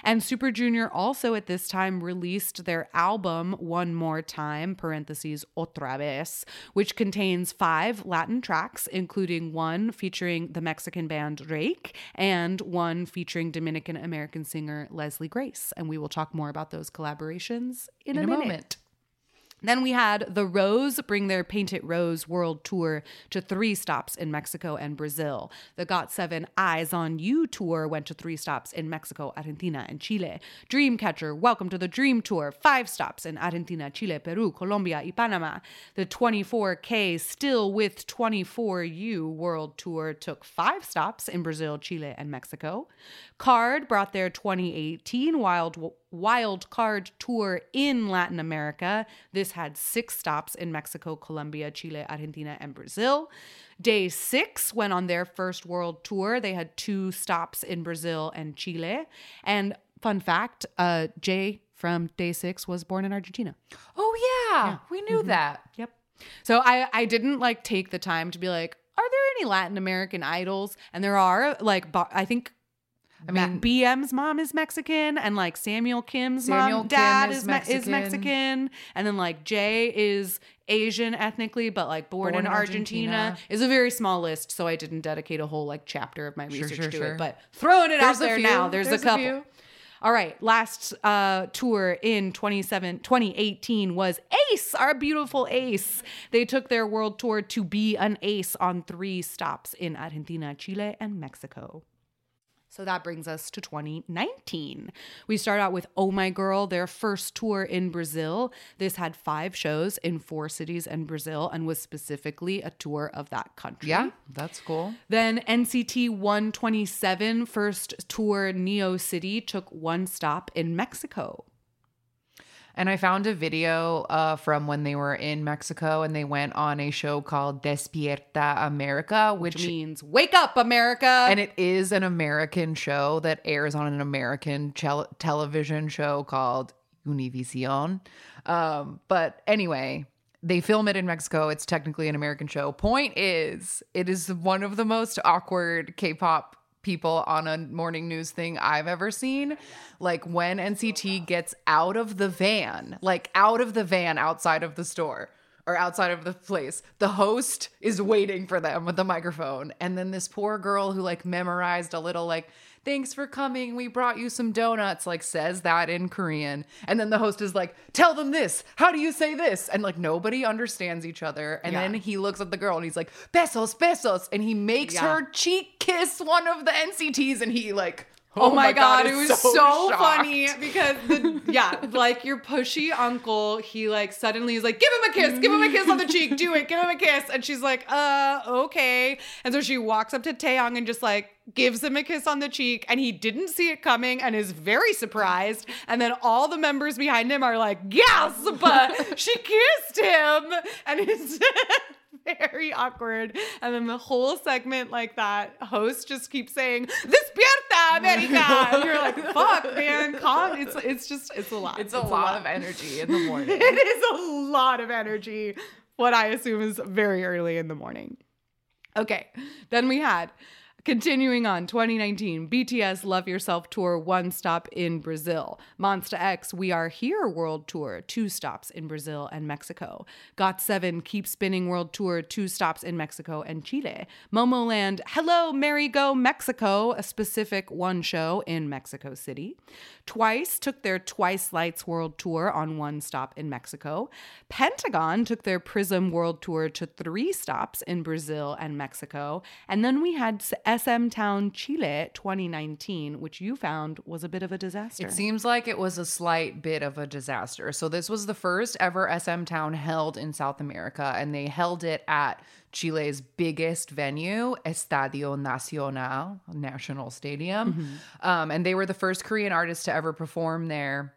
And Super Junior also at this time released their album One More Time, parentheses, Otra Vez, which contains five Latin tracks, including one featuring the Mexican band Reik and one featuring Dominican American singer Leslie Grace. And we will talk more about those collaborations in, In a, a minute. moment. Then we had the Rose bring their Painted Rose world tour to three stops in Mexico and Brazil. The GOT7 Eyes on You tour went to three stops in Mexico, Argentina, and Chile. Dreamcatcher, Welcome to the Dream Tour, five stops in Argentina, Chile, Peru, Colombia, and Panama. The 24K Still with 24U world tour took five stops in Brazil, Chile, and Mexico. KARD brought their 2018 Wild Wild Card tour in Latin America. This had six stops in Mexico, Colombia, Chile, Argentina, and Brazil. DAY6 went on their first world tour. They had two stops in Brazil and Chile. And fun fact, uh, Jay from DAY6 was born in Argentina. Oh yeah, we knew Mm-hmm. that. Yep. So I I didn't like take the time to be like, are there any Latin American idols? And there are like, I think I mean, BM's mom is Mexican, and like Samuel Kim's Samuel mom, Kim dad is is, Me- is Mexican. Mexican, and then like Jay is Asian ethnically, but like born, Born in in Argentina. Argentina. Is a very small list, so I didn't dedicate a whole like chapter of my Sure, research sure, to sure. it. But throwing it There's out there few. now, there's, There's a a couple. few. All right, last uh, tour in 27, 2018 was Ace, our beautiful Ace. They took their world tour to be an ace on three stops in Argentina, Chile, and Mexico. So that brings us to 2019. We start out with Oh My Girl, their first tour in Brazil. This had five shows in four cities in Brazil and was specifically a tour of that country. Yeah, that's cool. Then NCT 127, first tour Neo City, took one stop in Mexico. And I found a video uh, from when they were in Mexico and they went on a show called Despierta America, which, Which means wake up, America. and it is an American show that airs on an American chel- television show called Univision. Um, but anyway, they film it in Mexico. It's technically an American show. Point is, it is one of the most awkward K-pop people on a morning news thing I've ever seen. Like when NCT gets out of the van, like out of the van outside of the store or outside of the place, the host is waiting for them with the microphone. And then this poor girl who like memorized a little like thanks for coming. We brought you some donuts, like says that in Korean. And then the host is like, tell them this. How do you say this? And like nobody understands each other. And Yeah. then he looks at the girl and he's like, besos, besos. And he makes Yeah. her cheek kiss one of the NCTs and he like, Oh, my god, is it was so, shocked. funny because the yeah, like your pushy uncle, he like suddenly is like, give him a kiss, give him a kiss on the cheek, do it, give him a kiss. And she's like, uh, okay. And so she walks up to Taeyong and just like gives him a kiss on the cheek, and he didn't see it coming and is very surprised. And then all the members behind him are like, gasp, she kissed him. And it's *laughs* *laughs* very awkward. And then the whole segment like that, host just keeps saying, Despierta, *laughs* America. And you're like, fuck, man, *laughs* calm. It's it's just it's a lot. It's a lot of energy in the morning. It is a lot of energy. What I assume is very early in the morning. Okay. Then we had Continuing on, 2019, BTS Love Yourself Tour, one stop in Brazil. Monsta X We Are Here World Tour, two stops in Brazil and Mexico. Got7 Keep Spinning World Tour, two stops in Mexico and Chile. Momoland Hello, Merry Go Mexico, a specific one show in Mexico City. Twice took their Twice Lights World Tour on one stop in Mexico. Pentagon took their Prism World Tour to three stops in Brazil and Mexico. And then we had SM Town Chile 2019, which you found was a bit of a disaster. It seems like it was a slight bit of a disaster. So this was the first ever SM Town held in South America, and they held it at Chile's biggest venue, Estadio Nacional, National Stadium. Um, and they were the first Korean artists to ever perform there.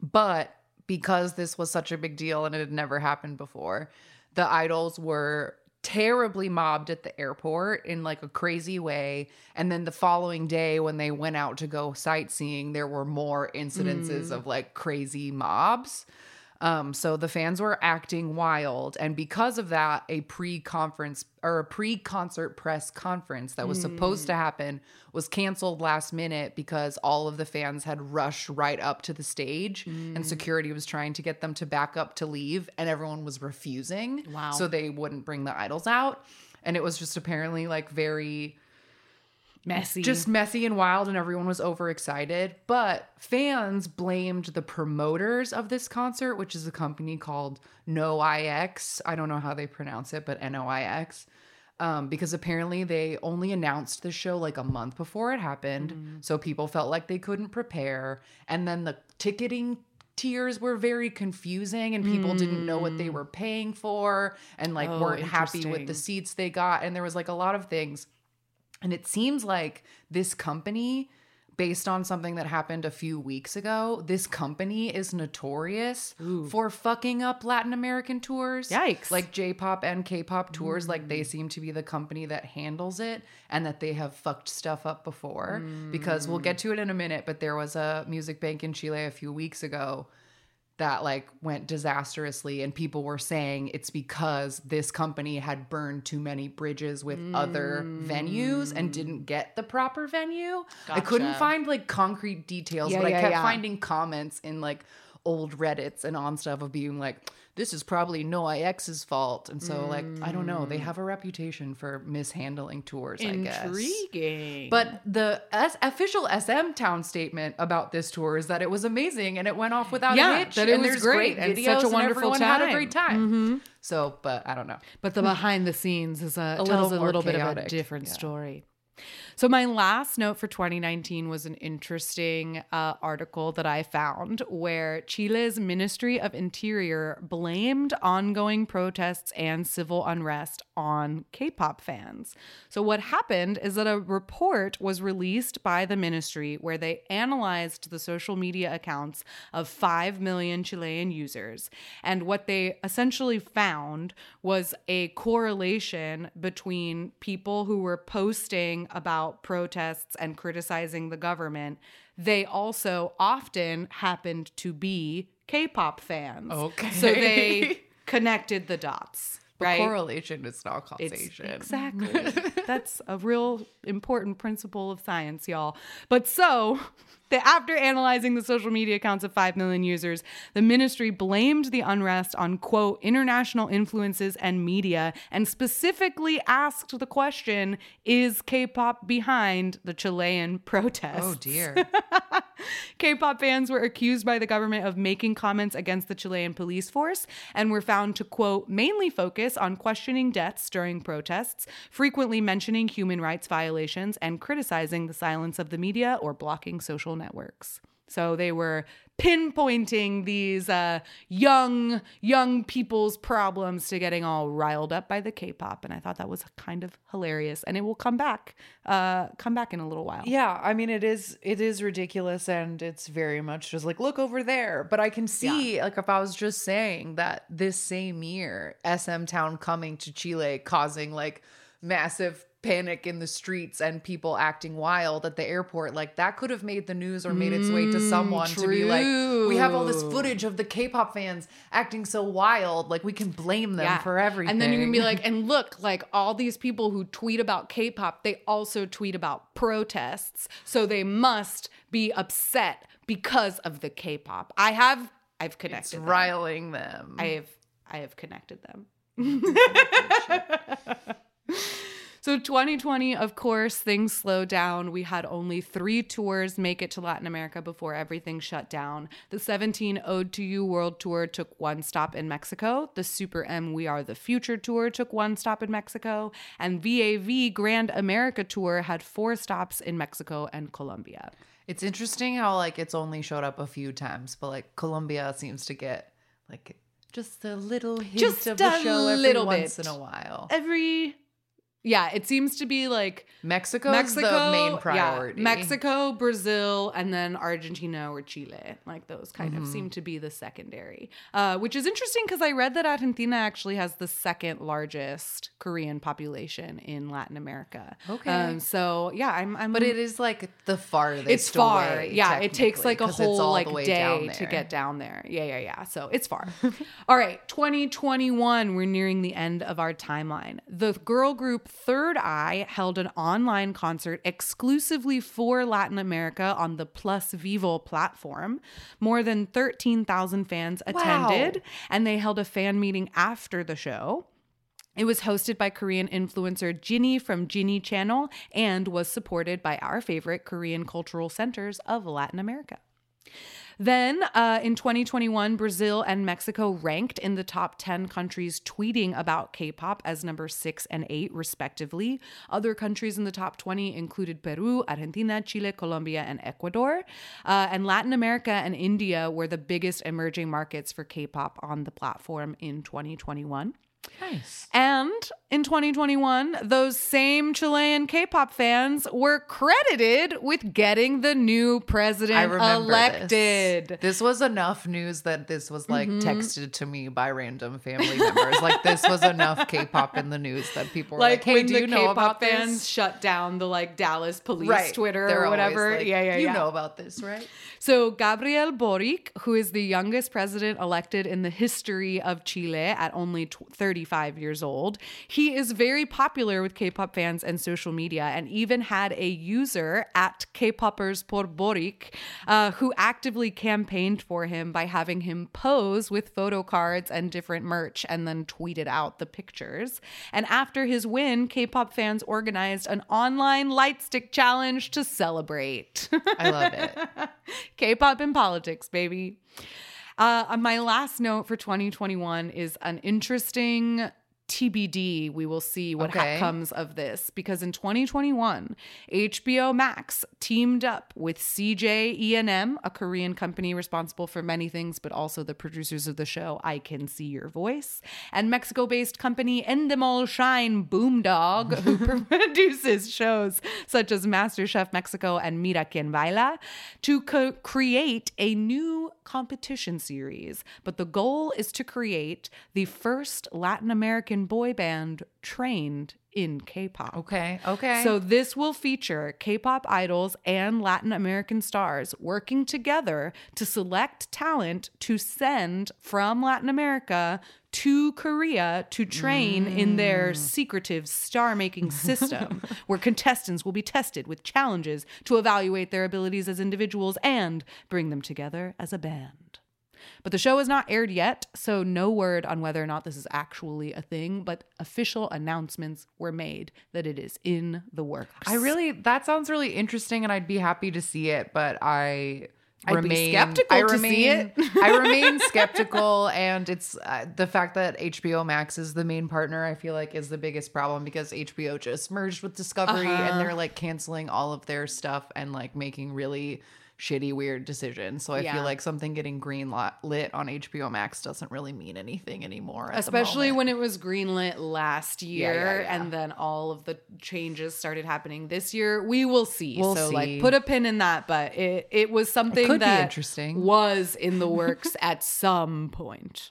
But because this was such a big deal and it had never happened before, the idols were terribly mobbed at the airport in like a crazy way. And then the following day, when they went out to go sightseeing, there were more incidences mm. of like crazy mobs. Um, so the fans were acting wild, and because of that, a pre-conference or a pre-concert press conference that was supposed to happen was canceled last minute because all of the fans had rushed right up to the stage, and security was trying to get them to back up to leave, and everyone was refusing. Wow. So they wouldn't bring the idols out, and it was just apparently like very messy. just messy and wild and everyone was overexcited but fans blamed the promoters of this concert which is a company called noix i don't know how they pronounce it but noix um, because apparently they only announced the show like a month before it happened. So people felt like they couldn't prepare. And then the ticketing tiers were very confusing and people didn't know what they were paying for and like Oh, weren't happy with the seats they got. And there was like a lot of things and it seems like this company, based on something that happened a few weeks ago, this company is notorious for fucking up Latin American tours. Yikes. Like J pop and K pop tours, like they mm. seem to be the company that handles it and that they have fucked stuff up before. Because we'll get mm. to it in a minute, but there was a music bank in Chile a few weeks ago that like went disastrously and people were saying it's because this company had burned too many bridges with other venues and mm. didn't get the proper venue. I couldn't find like concrete details, Yeah, but yeah, I kept yeah. finding comments in like old Reddits and on stuff of being like, this is probably Noah X's fault. And so, like, I don't know. Mm. They have a reputation for mishandling tours, I guess. Intriguing. But the S- official SM Town statement about this tour is that it was amazing and it went off without Yeah, a hitch. that it and was there's great great and such a and wonderful everyone had a time. great time. So, but I don't know. But the behind the scenes is a, A tells little a little bit of a different Yeah. story. So my last note for 2019 was an interesting uh, article that I found where Chile's Ministry of Interior blamed ongoing protests and civil unrest on K-pop fans. So what happened is that a report was released by the ministry where they analyzed the social media accounts of 5 million Chilean users and what they essentially found was a correlation between people who were posting about protests and criticizing the government. They also often happened to be K pop fans. Okay. So they *laughs* connected the dots. Right? Correlation is not It's- causation. exactly. *laughs* That's a real important principle of science, y'all. But so, the, after analyzing the social media accounts of 5 million users, the ministry blamed the unrest on, quote, international influences and media, and specifically asked the question Is K pop behind the Chilean protests? Oh dear. *laughs* K pop fans were accused by the government of making comments against the Chilean police force and were found to, quote, mainly focus on questioning deaths during protests, frequently mentioning human rights violations, and criticizing the silence of the media or blocking social networks. So they were pinpointing these uh, young young people's problems to getting all riled up by the K-pop, and I thought that was kind of hilarious. And it will come back, uh, come back in a little while. Yeah, I mean it is it is ridiculous and it's very much just like look over there. But I can see like if I was just saying that this same year SM Town coming to Chile causing like massive panic in the streets and people acting wild at the airport like that could have made the news or made its way to mm, someone to be like we have all this footage of the K-pop fans acting so wild like we can blame them for everything. And then you can be like, *laughs* and look, like all these people who tweet about K pop, they also tweet about protests. So they must be upset because of the K pop. I have, I've it's connected. them. riling them. I have, I have connected them. *laughs* *laughs* So 2020, of course, things slowed down. We had only three tours make it to Latin America before everything shut down. The 17 Ode to You World Tour took one stop in Mexico. The Super M We Are the Future Tour took one stop in Mexico. And VAV Grand America Tour had four stops in Mexico and Colombia. It's interesting how like it's only showed up a few times, but like Colombia seems to get like just a little hint Just of the a show every little once bit. in a while. Every, yeah, it seems to be like Mexico's Mexico, the main yeah, priority. Mexico, Brazil, and then Argentina or Chile. Like those kind of seem to be the secondary, uh, which is interesting because I read that Argentina actually has the second largest Korean population in Latin America. Okay. um, so yeah, I'm, I'm But it is like the farthest. it's far. away, yeah, it takes like a whole like the way down day to get down there. Yeah, yeah, yeah. So it's far. *laughs* All right, 2021, we're nearing the end of our timeline. The girl group Third Eye held an online concert exclusively for Latin America on the Plus Vivo platform. More than 13,000 fans attended, and they held a fan meeting after the show. It was hosted by Korean influencer Jinny from Jinny Channel and was supported by our favorite Korean cultural centers of Latin America. Then uh, in 2021, Brazil and Mexico ranked in the top 10 countries tweeting about K pop as number six and eight, respectively. Other countries in the top 20 included Peru, Argentina, Chile, Colombia, and Ecuador. Uh, and Latin America and India were the biggest emerging markets for K pop on the platform in 2021. Nice. And in 2021, those same Chilean K-pop fans were credited with getting the new president elected. This. this was enough news that this was like Mm-hmm. texted to me by random family members. like this was enough K-pop in the news that people were like, Like, "Hey, do you know K-pop about fans this?" shut down the like Dallas police Right. Twitter They're or whatever. like, yeah, yeah, You yeah. know about this, right? So, Gabriel Boric, who is the youngest president elected in the history of Chile at only tw 35 years old, he is very popular with K pop fans and social media, and even had a user at K-Poppers por Boric uh, who actively campaigned for him by having him pose with photo cards and different merch and then tweeted out the pictures. And after his win, K pop fans organized an online light stick challenge to celebrate. I love it. *laughs* K-pop and politics, baby. Uh, my last note for 2021 is an interesting TBD. We will see what ha- comes of this because in 2021, HBO Max teamed up with CJ E&M, a Korean company responsible for many things, but also the producers of the show I Can See Your Voice, and Mexico-based company Endemol Shine Boomdog, who *laughs* produces shows such as MasterChef Mexico and Mira Quien Baila, to co- create a new competition series. But the goal is to create the first Latin American boy band trained in K-pop. Okay. Okay. So this will feature K-pop idols and Latin American stars working together to select talent to send from Latin America to Korea to train in their mm. secretive star-making *laughs* system where contestants will be tested with challenges to evaluate their abilities as individuals and bring them together as a band. But the show is not aired yet, so no word on whether or not this is actually a thing, but official announcements were made that it is in the works. I really that sounds really interesting, and I'd be happy to see it, but I. I'd remain skeptical I remain, see it. I remain *laughs* skeptical, and it's uh, the fact that HBO Max is the main partner. I feel like is the biggest problem because HBO just merged with Discovery, Uh-huh. and they're like canceling all of their stuff and like making really shitty, weird decision. So I Yeah. feel like something getting green lit on HBO Max doesn't really mean anything anymore. Especially when it was greenlit last year yeah, yeah. and then all of the changes started happening this year. We will see. We'll so see. like put a pin in that, but it, it was something be that interesting. was in the *laughs* works at some point.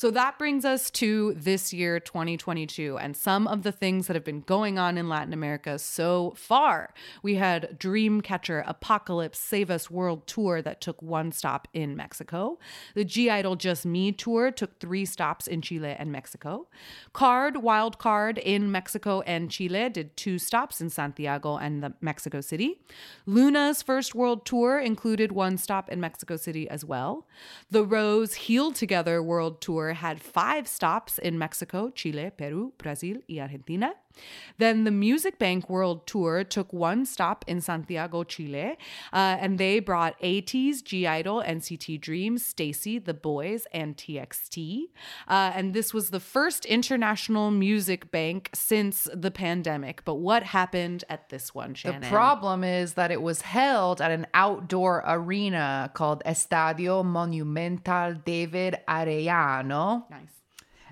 So that brings us to this year, 2022, and some of the things that have been going on in Latin America so far. We had Dreamcatcher Apocalypse Save Us World Tour that took one stop in Mexico. The (G)I-DLE Just Me Tour took three stops in Chile and Mexico. KARD Wild Card in Mexico and Chile did two stops in Santiago and the Mexico City. Luna's first world tour included one stop in Mexico City as well. The Rose Healed Together World Tour had five stops in Mexico, Chile, Peru, Brazil, and Argentina. Then the Music Bank World Tour took one stop in Santiago, Chile, uh, and they brought ATEEZ, (G)I-DLE, NCT Dreams, STAYC, The Boyz, and TXT. Uh, and this was the first international music bank since the pandemic. But what happened at this one, Shannon? The problem is that it was held at an outdoor arena called Estadio Monumental David Arellano. Nice.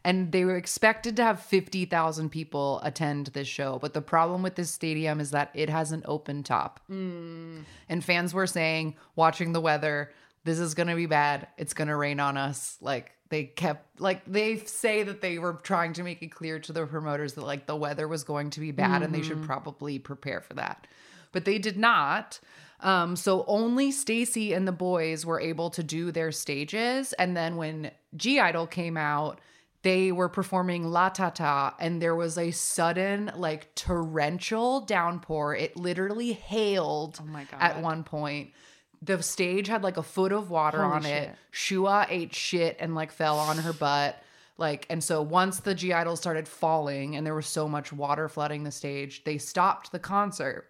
And they were expected to have 50,000 people attend this show. But the problem with this stadium is that it has an open top. And fans were saying, watching the weather, this is going to be bad. It's going to rain on us. Like, they kept, like, they say that they were trying to make it clear to the promoters that, like, the weather was going to be bad and they should probably prepare for that. But they did not. Um, so only STAYC and the Boyz were able to do their stages. And then when (G)I-DLE came out, they were performing LATATA, and there was a sudden, like, torrential downpour. It literally hailed Oh at one point. The stage had like a foot of water Holy on it. Shuhua ate shit and like fell on her butt. Like, and so once the (G)I-DLE started falling and there was so much water flooding the stage, they stopped the concert.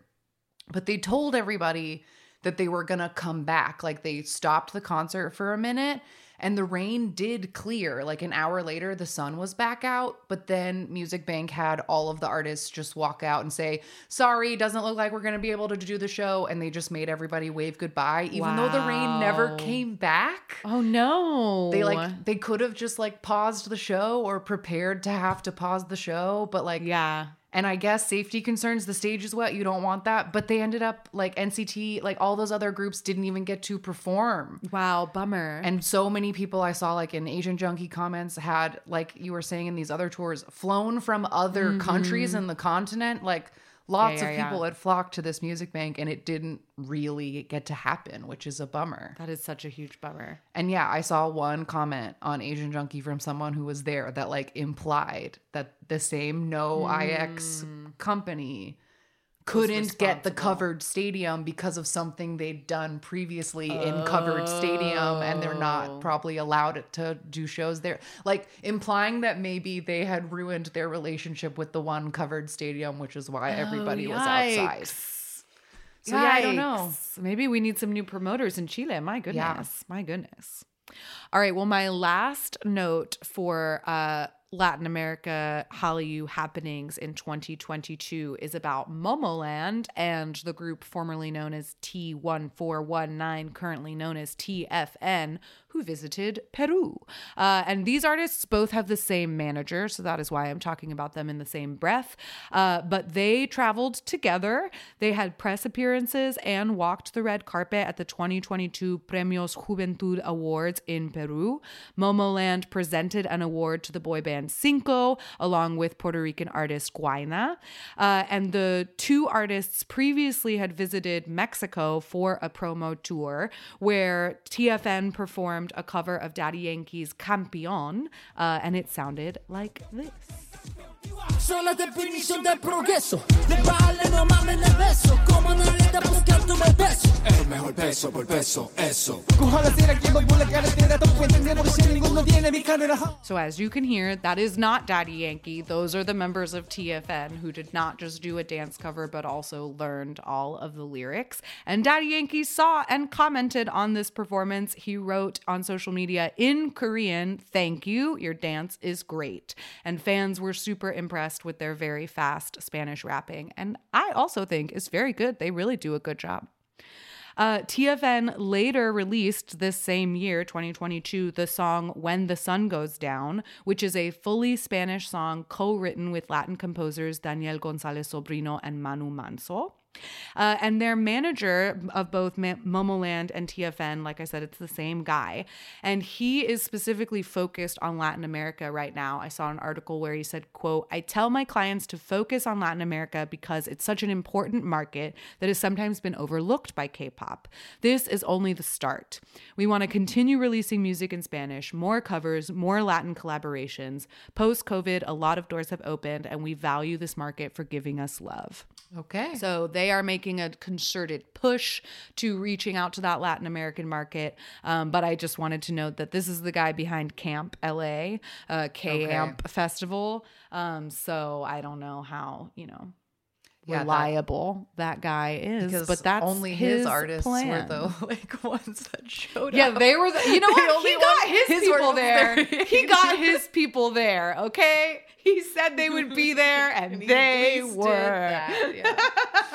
But they told everybody that they were going to come back. Like they stopped the concert for a minute and the rain did clear. Like an hour later, the sun was back out. But then Music Bank had all of the artists just walk out and say, Sorry, doesn't look like we're going to be able to do the show. And they just made everybody wave goodbye, even though the rain never came back. Oh no. They like they could have just like paused the show or prepared to have to pause the show, but like Yeah. And I guess safety concerns, the stage is wet, you don't want that. But they ended up like NCT, like all those other groups didn't even get to perform. Wow, bummer. And so many people I saw, like in Asian Junkie comments, had, like you were saying in these other tours, flown from other mm-hmm. countries in the continent. Like lots Mm-hmm. yeah, of yeah. people had flocked to this music bank and it didn't really get to happen, which is a bummer. that is such a huge bummer. And yeah, I saw one comment on Asian Junkie from someone who was there that like implied that the same no IX company couldn't get the covered stadium because of something they'd done previously in covered stadium and they're Oh. not probably allowed to do shows there like implying that maybe they had ruined their relationship with the one covered stadium which is why everybody was outside Yikes. so yeah i don't know Maybe we need some new promoters in Chile. My goodness. My goodness. All right. Well, my last note for uh, Latin America Hallyu happenings in 2022 is about Momoland and the group formerly known as T1419, currently known as TFN, who visited Peru. Uh, and these artists both have the same manager, so that is why I'm talking about them in the same breath. Uh, but they traveled together. They had press appearances and walked the red carpet at the 2022 Premios Juventud Awards in Peru. Momoland presented an award to the boy band CNCO, along with Puerto Rican artist Guaynaa. Uh, and the two artists previously had visited Mexico for a promo tour where TFN performed a cover of Daddy Yankee's Campeon, uh, and it sounded like this. Soy la definición del progreso. De bajarle no mames el beso. Como no le da buscando el beso. El mejor peso por peso, eso. Coja la cera, que por la carretera. Tú puedes entender si ninguno tiene mi carrera. So, as you can hear, that is not Daddy Yankee. Those are the members of TFN who did not just do a dance cover, but also learned all of the lyrics. And Daddy Yankee saw and commented on this performance. He wrote on social media in Korean, Thank you, your dance is great. And fans were super impressed with their very fast Spanish rapping. And I also think it's very good. They really do a good job. Uh, TFN later released this same year, 2022, the song When the Sun Goes Down, which is a fully Spanish song co written with Latin composers Daniel Gonzalez Sobrino and Manu Manso. Uh, and their manager of both Ma- Momoland and TFN, like I said, it's the same guy. And he is specifically focused on Latin America right now. I saw an article where he said, quote, I tell my clients to focus on Latin America because it's such an important market that has sometimes been overlooked by K-pop. This is only the start. We want to continue releasing music in Spanish, more covers, more Latin collaborations. Post-COVID, a lot of doors have opened and we value this market for giving us love. okay So they are making a concerted push to reaching out to that Latin American market. Um, but I just wanted to note that this is the guy behind Camp LA, uh, Camp Festival. Um, so I don't know how, you know, Yeah, reliable that, guy is. because but that's only his, artists plan. were the *laughs* like ones that showed Yeah, up. Yeah, they were. The, you know *laughs* what? He got his, his people there. *laughs* there. he got his people there. Okay, he said they would be there, and, And they were. that, yeah.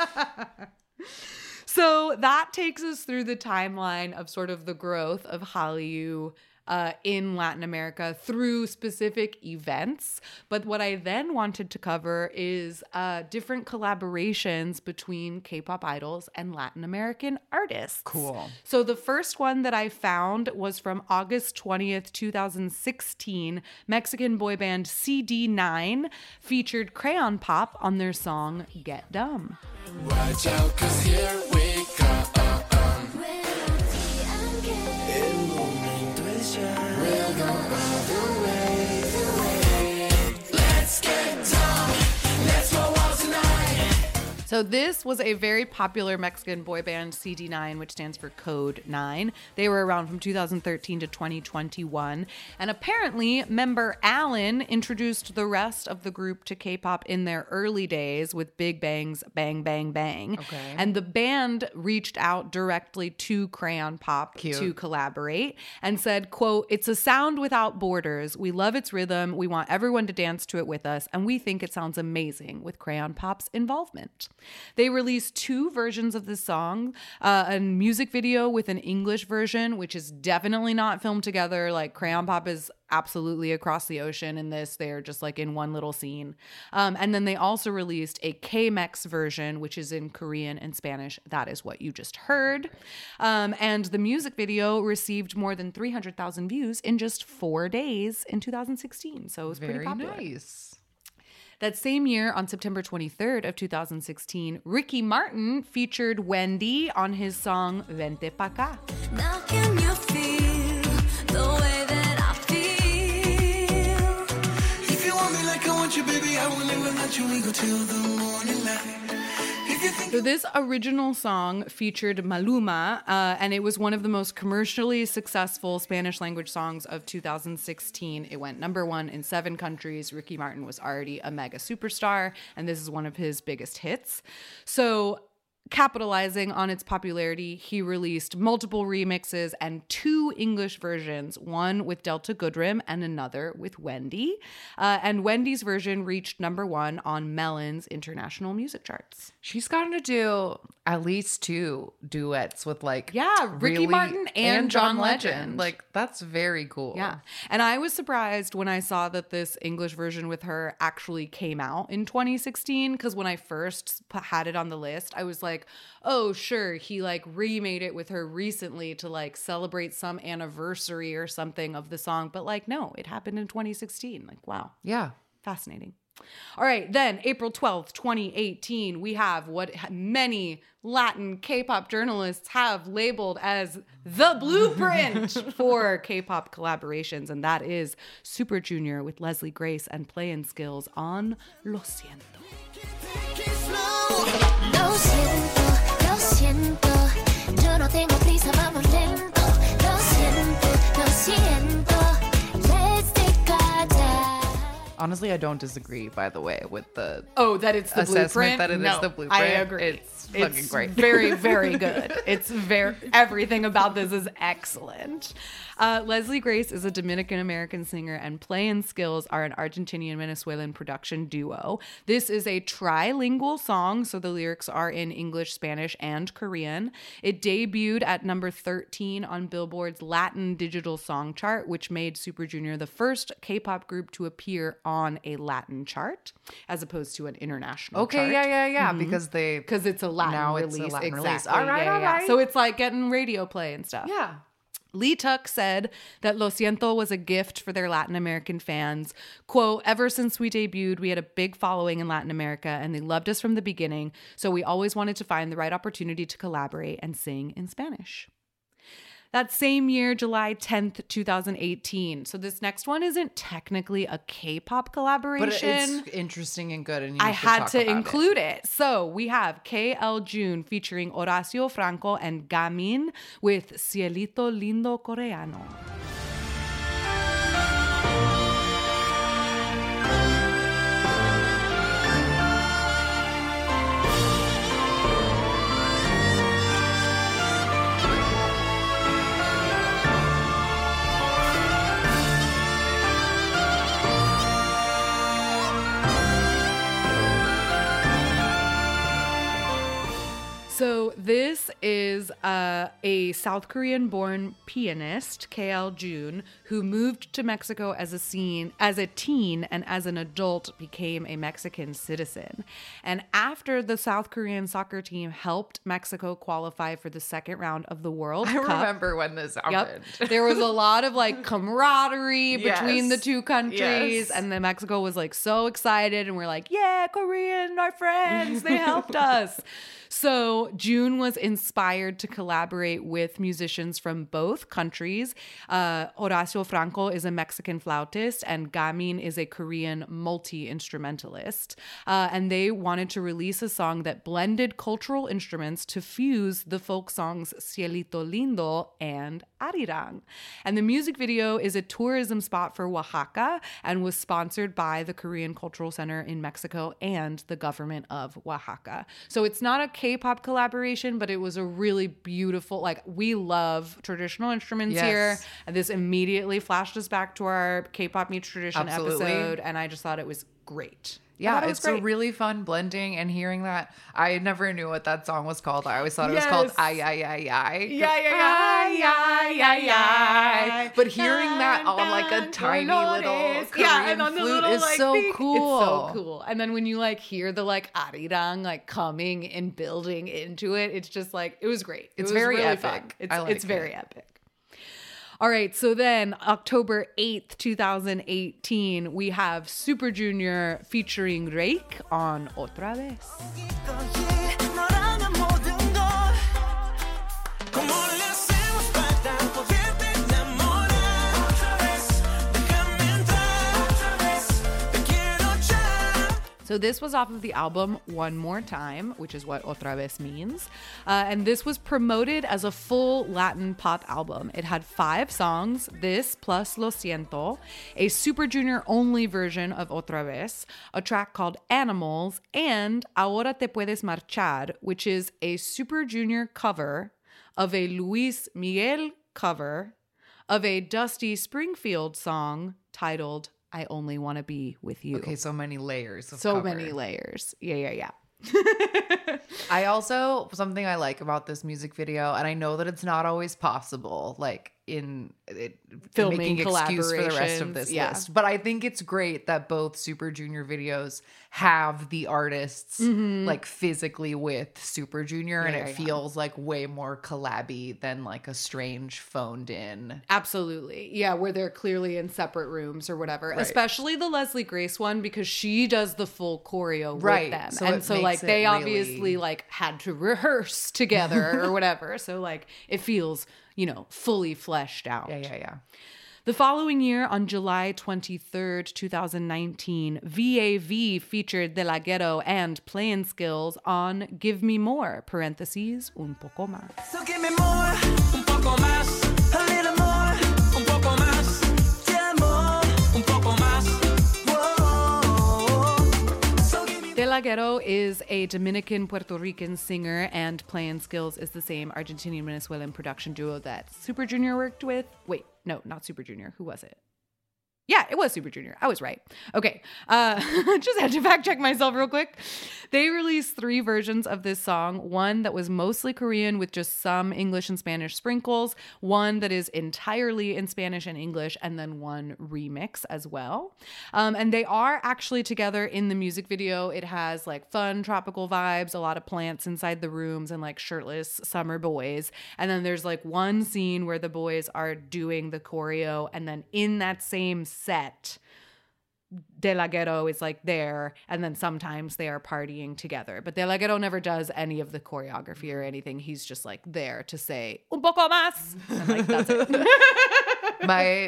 *laughs* So that takes us through the timeline of sort of the growth of Hallyu uh, in Latin America through specific events. But what I then wanted to cover is uh, different collaborations between K pop idols and Latin American artists. Cool. So the first one that I found was from August 20th, 2016. Mexican boy band CD9 featured Crayon Pop on their song Get Dumb. Watch out, cause here we come. So this was a very popular Mexican boy band, CD9, which stands for Code 9. They were around from 2013 to 2021. And apparently, member Alan introduced the rest of the group to K-pop in their early days with Big Bang's Bang Bang Bang. Okay. And the band reached out directly to Crayon Pop Cute. to collaborate and said, quote, it's a sound without borders. We love its rhythm. We want everyone to dance to it with us. And we think it sounds amazing with Crayon Pop's involvement. They released two versions of the song, uh, a music video with an English version, which is definitely not filmed together. Like Crayon Pop is absolutely across the ocean in this. They're just like in one little scene. Um, and then they also released a K-Mex version, which is in Korean and Spanish. That is what you just heard. Um, and the music video received more than 300,000 views in just four days in 2016. So it was pretty Very popular. nice. That same year, on September 23rd of 2016, Ricky Martin featured Wendy on his song Vente Pa' Ca. Now can you feel the way that I feel? If you want me like I want you, baby, I will never let you leave till the morning light. If you think So this original song featured Maluma, uh, and it was one of the most commercially successful Spanish language songs of 2016. It went number one in seven countries. Ricky Martin was already a mega superstar, and this is one of his biggest hits. So capitalizing on its popularity, he released multiple remixes and two English versions, one with Delta Goodrem and another with Wendy. Uh, and Wendy's version reached number one on Melon's international music charts. She's gotten to do at least two duets with like Yeah, Ricky Martin and John Legend. Like that's very cool. Yeah. And I was surprised when I saw that this English version with her actually came out in 2016 because when I first had it on the list, I was like, "Oh, sure, he like remade it with her recently to like celebrate some anniversary or something of the song." But like, no, it happened in 2016. Like, wow. Yeah. Fascinating. All right, then April 12th, 2018, we have what many Latin K pop journalists have labeled as the blueprint *laughs* for K pop collaborations, and that is Super Junior with Leslie Grace and Play-N-Skillz on Lo Siento. Lo siento, lo siento. Yo no tengo prisa, vamos lento. Lo siento, lo siento. Let's take our time. Honestly, I don't disagree. By the way, with the Oh, that it's the Assessment blueprint. that it is no, the blueprint. I agree. It's fucking great. Very, very *laughs* good. It's very everything about this is excellent. Uh, Leslie Grace is a Dominican American singer, and Play-N-Skillz are an Argentinian Venezuelan production duo. This is a trilingual song, so the lyrics are in English, Spanish, and Korean. It debuted at number 13 on Billboard's Latin Digital Song Chart, which made Super Junior the first K-pop group to appear on a Latin chart, as opposed to an international okay, chart yeah, yeah, yeah, because they because it's a Latin Now release. it's a Latin exactly. release. All right, yeah, all yeah. So it's like getting radio play and stuff. yeah. Leeteuk said that Lo Siento was a gift for their Latin American fans. Quote, ever since we debuted, we had a big following in Latin America and they loved us from the beginning. So we always wanted to find the right opportunity to collaborate and sing in Spanish. That same year, July 10th, 2018. So this next one isn't technically a K pop collaboration. But it's interesting and good, and you I had talk to about it. include it. So we have KL June featuring Horacio Franco and Gamin with Cielito Lindo Coreano. So this is uh, a South Korean-born pianist, KL June, who moved to Mexico as a scene as a teen and as an adult became a Mexican citizen. And after the South Korean soccer team helped Mexico qualify for the second round of the World I Cup. remember when this happened. Yep. There was a lot of like camaraderie *laughs* between the two countries. Yes. And then Mexico was like so excited. And we're like, yeah, Korean, our friends, they helped us. *laughs* So So June was inspired to collaborate with musicians from both countries. Uh, Horacio Franco is a Mexican flautist, and Gamin is a Korean multi instrumentalist. Uh, and they wanted to release a song that blended cultural instruments to fuse the folk songs Cielito Lindo and Arirang. And the music video is a tourism spot for Oaxaca and was sponsored by the Korean Cultural Center in Mexico and the government of Oaxaca. So it's not a K-pop collaboration, but it was a really beautiful like we love traditional instruments Yes. here. And this immediately flashed us back to our K-pop meets tradition Absolutely. episode and I just thought it was great. I Yeah, thought it was it's a really fun blending and hearing that. I never knew what that song was called. I always thought it was called Yes. Ay Ay Ay Ay. Yeah, yeah, yeah, ay. But hearing that on like a tiny little Korean yeah, and on the flute little, is like, so thing. cool. It's so cool. And then when you like hear the like arirang like coming and building into it, it's just like it was great. It It's was very really epic. fun. It's like it's very epic. All right, so then October 8th, 2018, we have Super Junior featuring Reik on Otra Vez. So this was off of the album One More Time, which is what Otra Vez means. Uh, and this was promoted as a full Latin pop album. It had five songs, this plus Lo Siento, a Super Junior only version of Otra Vez, a track called Animals, and Ahora Te Puedes Marchar, which is a Super Junior cover of a Luis Miguel cover of a Dusty Springfield song titled I Only Want to Be With You Okay, so many layers. Of so cover. many layers. Yeah, yeah, yeah. I also something I like about this music video, and I know that it's not always possible, like in it, Filming making excuse for the rest of this yeah. list. But I think it's great that both Super Junior videos have the artists like physically with Super Junior, and Mm-hmm. It yeah, yeah. feels like way more collabby than like a strange phoned in. Absolutely. Yeah, where they're clearly in separate rooms or whatever. Especially the Leslie Grace one because she does the full choreo Right, with them. so and so like they really- obviously like had to rehearse *laughs* together or *laughs* whatever. So like it feels, you know, fully fleshed out. Yeah, yeah, yeah. The following year, on July 23rd, 2019, VAV featured De La Ghetto and Play-N-Skillz on Give Me More, parentheses, un poco más. So give me more, un poco más, Ghetto is a Dominican Puerto Rican singer, and Play-N-Skillz is the same Argentinian Venezuelan production duo that Super Junior worked with. Wait, no, not Super Junior. Who was it? Yeah, it was Super Junior. I was right. Okay. Uh, *laughs* just had to fact check myself real quick. They released three versions of this song one that was mostly Korean with just some English and Spanish sprinkles, one that is entirely in Spanish and English, and then one remix as well. Um, and they are actually together in the music video. It has like fun tropical vibes, a lot of plants inside the rooms, and like shirtless summer boys. And then there's like one scene where the boys are doing the choreo, and then in that same set, De La Ghetto is like there, and then sometimes they are partying together. But De La Ghetto never does any of the choreography or anything. He's just like there to say un poco más, and like that's it. *laughs* my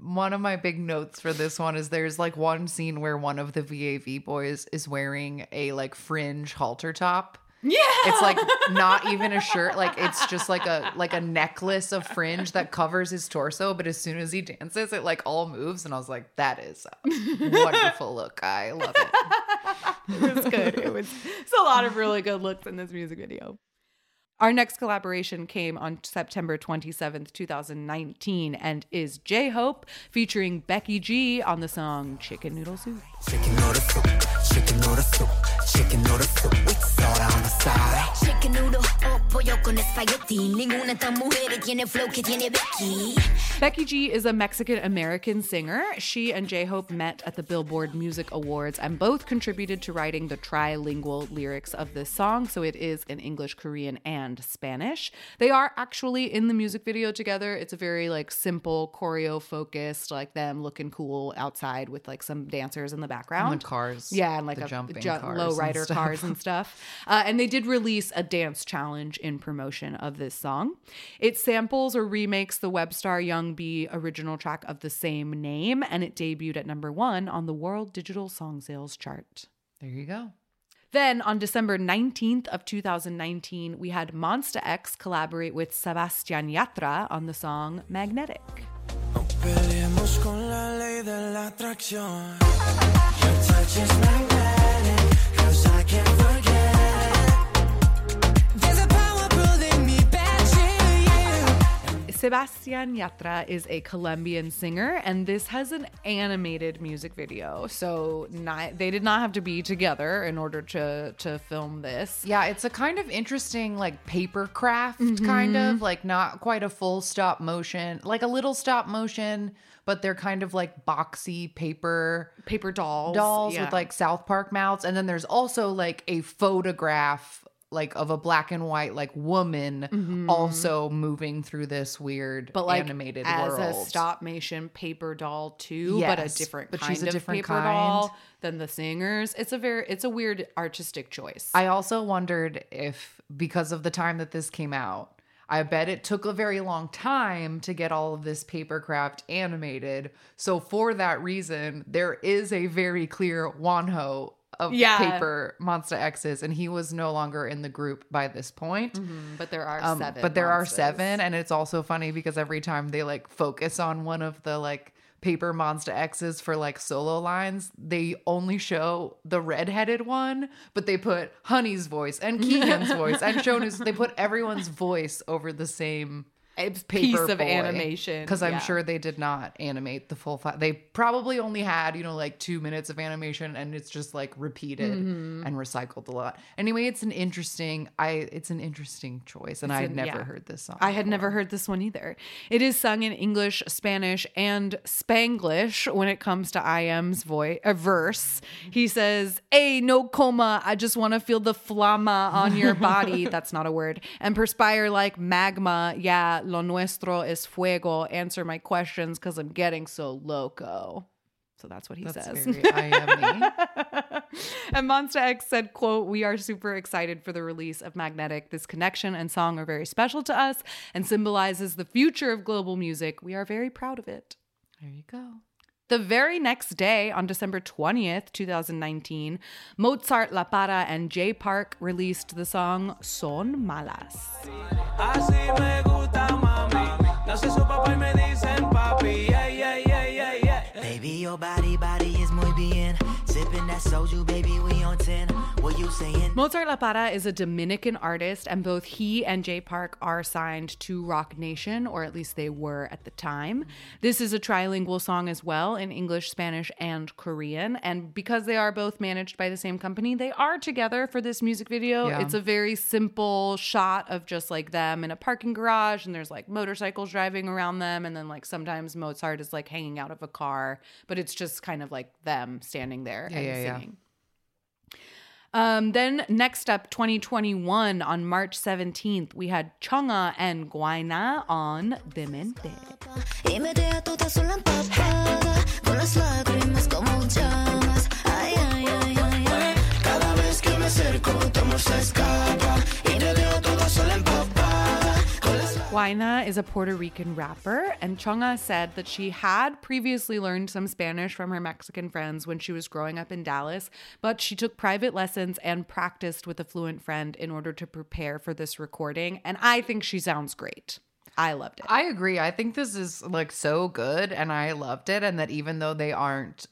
one of my big notes for this one is there's like one scene where one of the VAV boys is wearing a like fringe halter top. Yeah, It's like *laughs* not even a shirt, like it's just like a like a necklace of fringe that covers his torso, but as soon as he dances, it like all moves and I was like that is a wonderful look. I love it. *laughs* it was good. It was it's a lot of really good looks in this music video. Our next collaboration came on September 27th, 2019, and is J Hope featuring Becky G on the song Chicken Noodle Soup. Chicken noodle soup, chicken noodle soup, chicken noodle soup with soda on the side. Chicken noodle o pollo con con espagueti. Ninguna de estas mujeres tiene flow que tiene Becky. Becky G is a Mexican American singer. She and J Hope met at the Billboard Music Awards and both contributed to writing the trilingual lyrics of this song, so it is in English, Korean, and Spanish. They are actually in the music video together. It's a very like simple choreo focused, like them looking cool outside with like some dancers in the background. And cars, Yeah, and like a jumping ju- cars low rider cars and stuff. Uh, and they did release a dance challenge in promotion of this song. It samples or remakes the Webstar Young B original track of the same name, and it debuted at number one on the World Digital Song Sales chart. There you go. Then on December 19th of 2019, we had Monsta X collaborate with Sebastian Yatra on the song Magnetic. Peleemos con la ley de la atracción. Your touch is magnetic, 'cause I can't forget. There's a Sebastian Yatra is a Colombian singer, and this has an animated music video. So not, they did not have to be together in order to to film this. Yeah, it's a kind of interesting, like paper craft, mm-hmm. kind of like not quite a full stop motion, like a little stop motion, but they're kind of like boxy paper Paper dolls, dolls yeah. with like South Park mouths. And then there's also like a photograph, like of a black and white, like woman mm-hmm. also moving through this weird but like animated as world. a stop motion paper doll too, but a different but kind she's a of different paper kind. doll than the singers. It's a very it's a weird artistic choice. I also wondered if, because of the time that this came out, I bet it took a very long time to get all of this paper craft animated. So for that reason, there is a very clear Wonho of Yeah. paper Monsta X's, and he was no longer in the group by this point. Mm, but there are Um, seven. but there are seven, and it's also funny because every time they like focus on one of the like paper Monsta X's for like solo lines, they only show the redheaded one, but they put Honey's voice and *laughs* Kihyun's voice and Shonu's. They put everyone's voice over the same piece of animation because I'm yeah. sure they did not animate the full five. They probably only had you know like two minutes of animation, and it's just like repeated Mm-hmm. and recycled a lot. Anyway, it's an interesting. I it's an interesting choice, and I had never yeah. heard this song. I had before. never heard this one either. It is sung in English, Spanish, and Spanglish when it comes to IM's voice a verse. He says, "Hey, no coma. I just want to feel the flama on your *laughs* body." That's not a word. And perspire like magma. Yeah, lo nuestro es fuego. Answer my questions because I'm getting so loco. So that's what he That's says. *laughs* and Monsta X said, quote, We are super excited for the release of Magnetic. This connection and song are very special to us and symbolizes the future of global music. We are very proud of it. There you go. The very next day, on December 20th, 2019, Mozart La Para and Jay Park released the song Son Malas. Así me gusta, mami. Nace su papá y me dicen papi. Yeah, yeah, yeah, yeah, yeah. Baby, your body, body is muy bien. Sipping that soju, baby, we on 10. What you saying? Mozart La Para is a Dominican artist, and both he and Jay Park are signed to Roc Nation, or at least they were at the time. This is a trilingual song as well in English, Spanish, and Korean. And because they are both managed by the same company, they are together for this music video. Yeah. It's a very simple shot of just like them in a parking garage, and there's like motorcycles driving around them. And then, like, sometimes Mozart is like hanging out of a car, but it's just kind of like them standing there Yeah, and yeah, yeah. singing. Um, then next up, 2021 on March 17th, we had Chungha and Guaynaa on Demente. Guaynaa is a Puerto Rican rapper, and Chungha said that she had previously learned some Spanish from her Mexican friends when she was growing up in Dallas, but she took private lessons and practiced with a fluent friend in order to prepare for this recording. And I think she sounds great. I loved it. I agree. I think this is like so good and I loved it. And that even though they aren't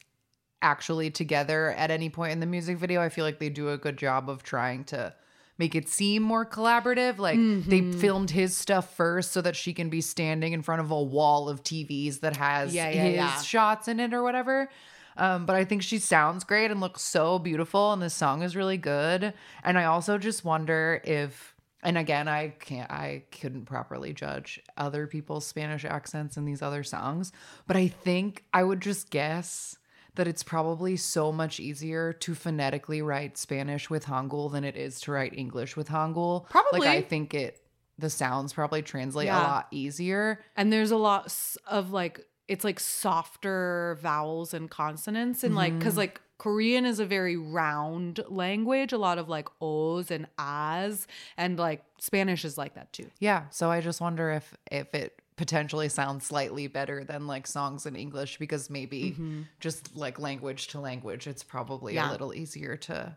actually together at any point in the music video, I feel like they do a good job of trying to make it seem more collaborative. Like they Mm-hmm. filmed his stuff first so that she can be standing in front of a wall of TVs that has Yeah, yeah, his yeah. shots in it or whatever. Um, but I think she sounds great and looks so beautiful, and this song is really good. And I also just wonder if and again, I can't, I couldn't properly judge other people's Spanish accents in these other songs, but I think I would just guess that it's probably so much easier to phonetically write Spanish with Hangul than it is to write English with Hangul. Probably. Like, I think it, the sounds probably translate a lot easier. And there's a lot of like it's like softer vowels and consonants and like Mm-hmm. cuz like Korean is a very round language, a lot of like o's and as and like Spanish is like that too. Yeah. So I just wonder if, if it potentially sound slightly better than like songs in English because maybe mm-hmm. just like language to language, it's probably Yeah. a little easier to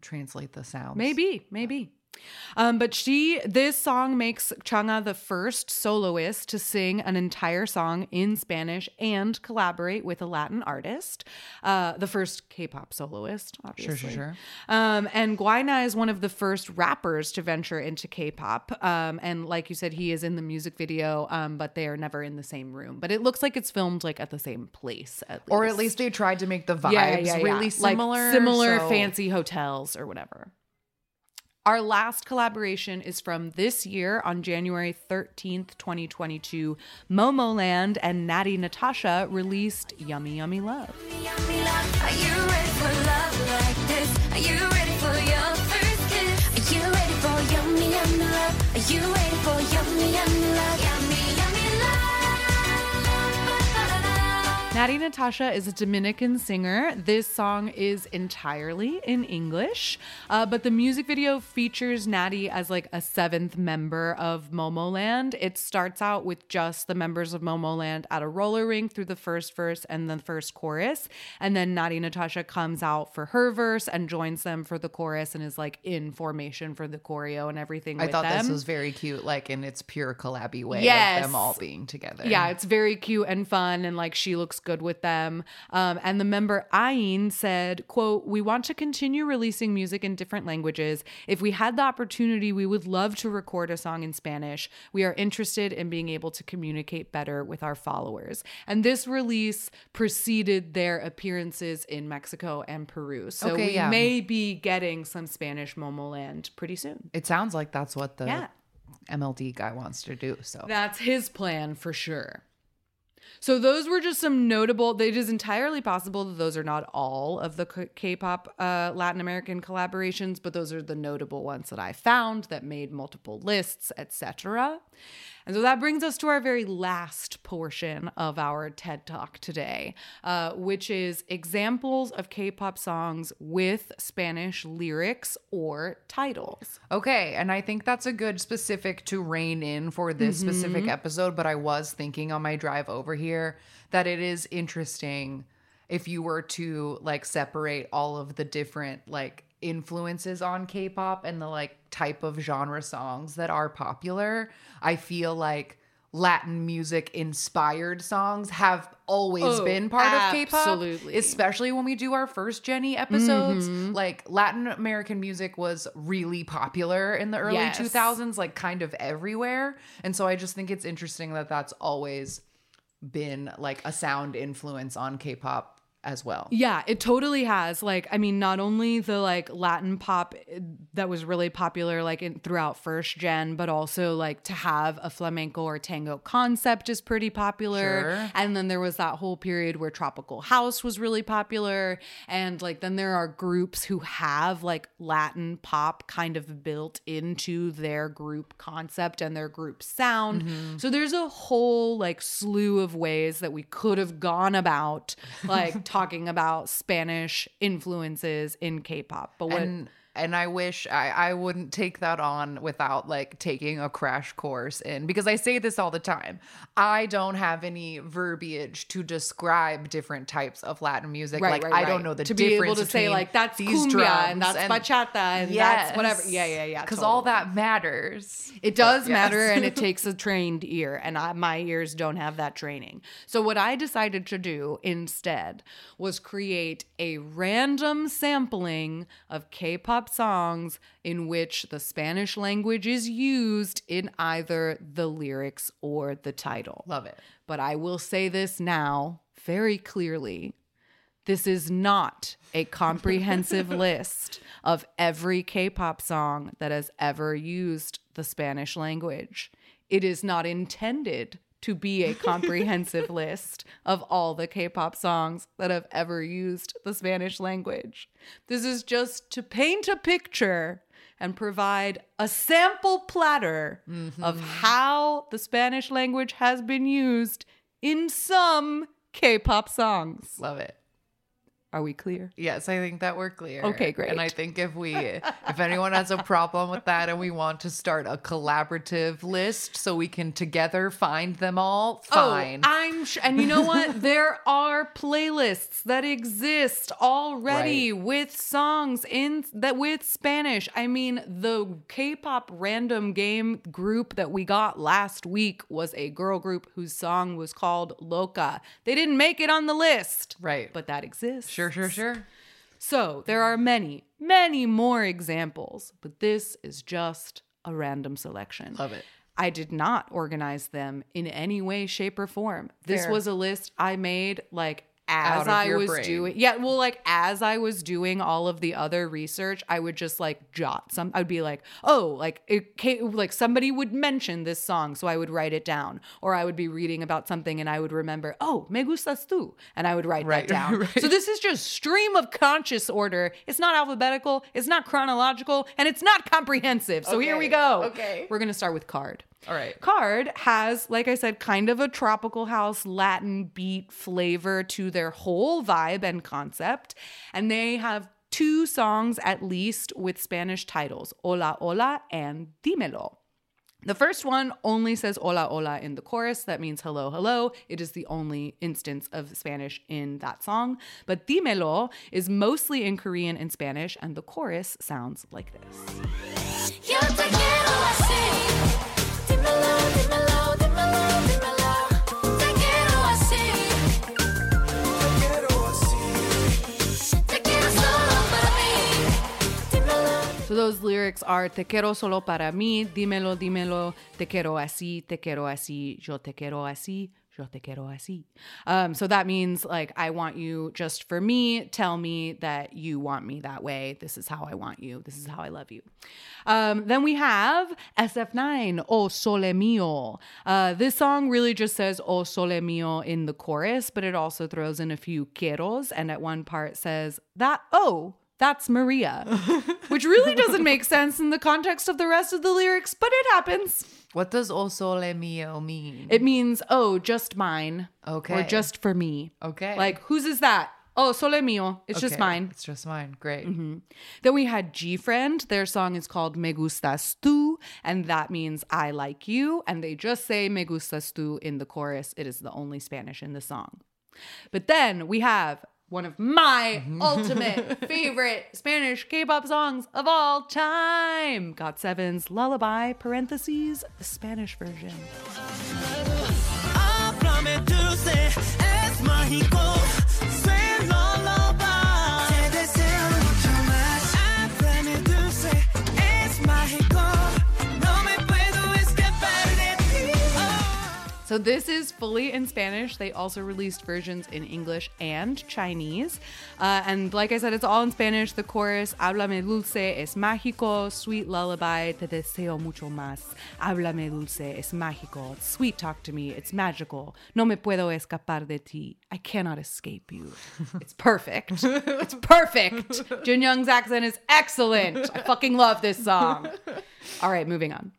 translate the sounds. Maybe, maybe. Um, but she, this song makes Chungha the first soloist to sing an entire song in Spanish and collaborate with a Latin artist. Uh, the first K-pop soloist, obviously. Sure, sure, sure. Um, and Guaynaa is one of the first rappers to venture into K-pop. Um, and like you said, he is in the music video, um, but they are never in the same room. But it looks like it's filmed like at the same place, at least. Or at least they tried to make the vibes Yeah, yeah, yeah. really Like similar. similar so- fancy hotels or whatever. Our last collaboration is from this year on January 13th, 2022. Momoland and Natti Natasha released Yummy Yummy Love. Are you ready for love like this? Are you ready for your first kiss? Are you ready for yummy yummy love? Are you ready for yummy Natti Natasha is a Dominican singer. This song is entirely in English, uh, but the music video features Natti as like a seventh member of Momoland. It starts out with just the members of Momoland at a roller rink through the first verse and the first chorus, and then Natti Natasha comes out for her verse and joins them for the chorus and is like in formation for the choreo and everything. I thought this was very cute, like in its pure collabby way Yes. of them all being together. Yeah, it's very cute and fun, and like she looks good with them. Um, and the member Ahin said, "quote We want to continue releasing music in different languages. If we had the opportunity, we would love to record a song in Spanish. We are interested in being able to communicate better with our followers." And this release preceded their appearances in Mexico and Peru, so Okay, we yeah. may be getting some Spanish Momoland pretty soon. It sounds like that's what the Yeah. MLD guy wants to do. So That's his plan for sure. So those were just some notable. It is entirely possible that those are not all of the K-pop uh, Latin American collaborations, but those are the notable ones that I found that made multiple lists, etc. And so that brings us to our very last portion of our TED Talk today, uh, which is examples of K-pop songs with Spanish lyrics or titles. Okay, and I think that's a good specific to rein in for this Mm-hmm. specific episode. But I was thinking on my drive over here that it is interesting if you were to like separate all of the different like influences on K-pop and the like type of genre songs that are popular. I feel like Latin music inspired songs have always Oh, been part of K-pop, absolutely. especially when we do our first Jenny episodes. Mm-hmm. Like Latin American music was really popular in the early Yes. 2000s, like kind of everywhere. And so I just think it's interesting that that's always been like a sound influence on K-pop as well. Yeah, it totally has. Like, I mean, not only the like Latin pop eh, that was really popular like in throughout first gen, but also like to have a flamenco or tango concept is pretty popular. Sure. And then there was that whole period where tropical house was really popular, and like then there are groups who have like Latin pop kind of built into their group concept and their group sound. Mm-hmm. So there's a whole like slew of ways that we could have gone about like *laughs* talking about Spanish influences in K-pop. But what And and I wish I, I wouldn't take that on without like taking a crash course in because I say this all the time. I don't have any verbiage to describe different types of Latin music. Right, like right, I right. don't know the to be able to say like that's these cumbia drums and that's bachata and Yes. that's whatever. Yeah, yeah, yeah. Because all that matters. It does Yes. matter and it *laughs* takes a trained ear, and I, my ears don't have that training. So, what I decided to do instead was create a random sampling of K pop songs in which the Spanish language is used in either the lyrics or the title. Love it. But I will say this now very clearly This is not a comprehensive *laughs* list of every K pop song that has ever used the Spanish language. It is not intended to be a comprehensive *laughs* list of all the K pop songs that have ever used the Spanish language. This is just to paint a picture and provide a sample platter of mm-hmm. how the Spanish language has been used in some K pop songs. Love it. Are we clear? Yes, I think that we're clear. Okay, great. And I think if we, if anyone has a problem with that and we want to start a collaborative list so we can together find them all, oh, fine. Oh, I'm sh- and you know what? *laughs* there are playlists that exist already Right. with songs in that with Spanish. I mean, the K-pop random game group that we got last week was a girl group whose song was called Loca. They didn't make it on the list, right. but that exists. Sure, sure, sure. So there are many, many more examples, but this is just a random selection. Love it. I did not organize them in any way, shape, or form. This Fair. was a list I made like as I was brain. doing. Yeah, well, like as I was doing all of the other research, I would just like jot some. I'd be like, oh, like it came, like somebody would mention this song, so I would write it down, or I would be reading about something and I would remember, oh, me gustas tú, and I would write Right, that *laughs* down. right. So this is just stream of conscious order. It's not alphabetical, it's not chronological, and it's not comprehensive. So here we go. okay. we're gonna start with KARD. All right. KARD has, like I said, kind of a tropical house Latin beat flavor to their whole vibe and concept. And they have two songs at least with Spanish titles Hola Hola and Dímelo. The first one only says hola hola in the chorus. That means hello, hello. It is the only instance of Spanish in that song. But dímelo is mostly in Korean and Spanish, and the chorus sounds like this. Those lyrics are Te quiero solo para mí, dímelo, dímelo, te quiero así, te quiero así, yo te quiero así, yo te quiero así. Um, so that means like I want you just for me. Tell me that you want me that way. This is how I want you. This is how I love you. Um, then we have SF9, O Sole Mio. Uh, this song really just says O Sole Mio in the chorus, but it also throws in a few quieros, and at one part says that oh that's Maria, *laughs* which really doesn't make sense in the context of the rest of the lyrics, but it happens. What does O Sole Mio mean? It means, oh, just mine. Okay. Or just for me. Okay. Like, whose is that? Oh, sole mio. It's just mine. It's just mine. Great. Mm-hmm. Then we had GFriend. Their song is called Me Gustas Tú, and that means I like you. And they just say Me Gustas Tú in the chorus. It is the only Spanish in the song. But then we have one of my mm-hmm. ultimate *laughs* favorite Spanish K-pop songs of all time. GOT7's Lullaby, parentheses, the Spanish version. So this is fully in Spanish. They also released versions in English and Chinese. Uh, and like I said, it's all in Spanish. The chorus, Háblame dulce, es mágico. Sweet lullaby, te deseo mucho más. Háblame dulce, es mágico. Sweet talk to me, it's magical. No me puedo escapar de ti. I cannot escape you. *laughs* It's perfect. it's perfect. Jin Young's accent is excellent. I fucking love this song. *laughs* All right, moving on.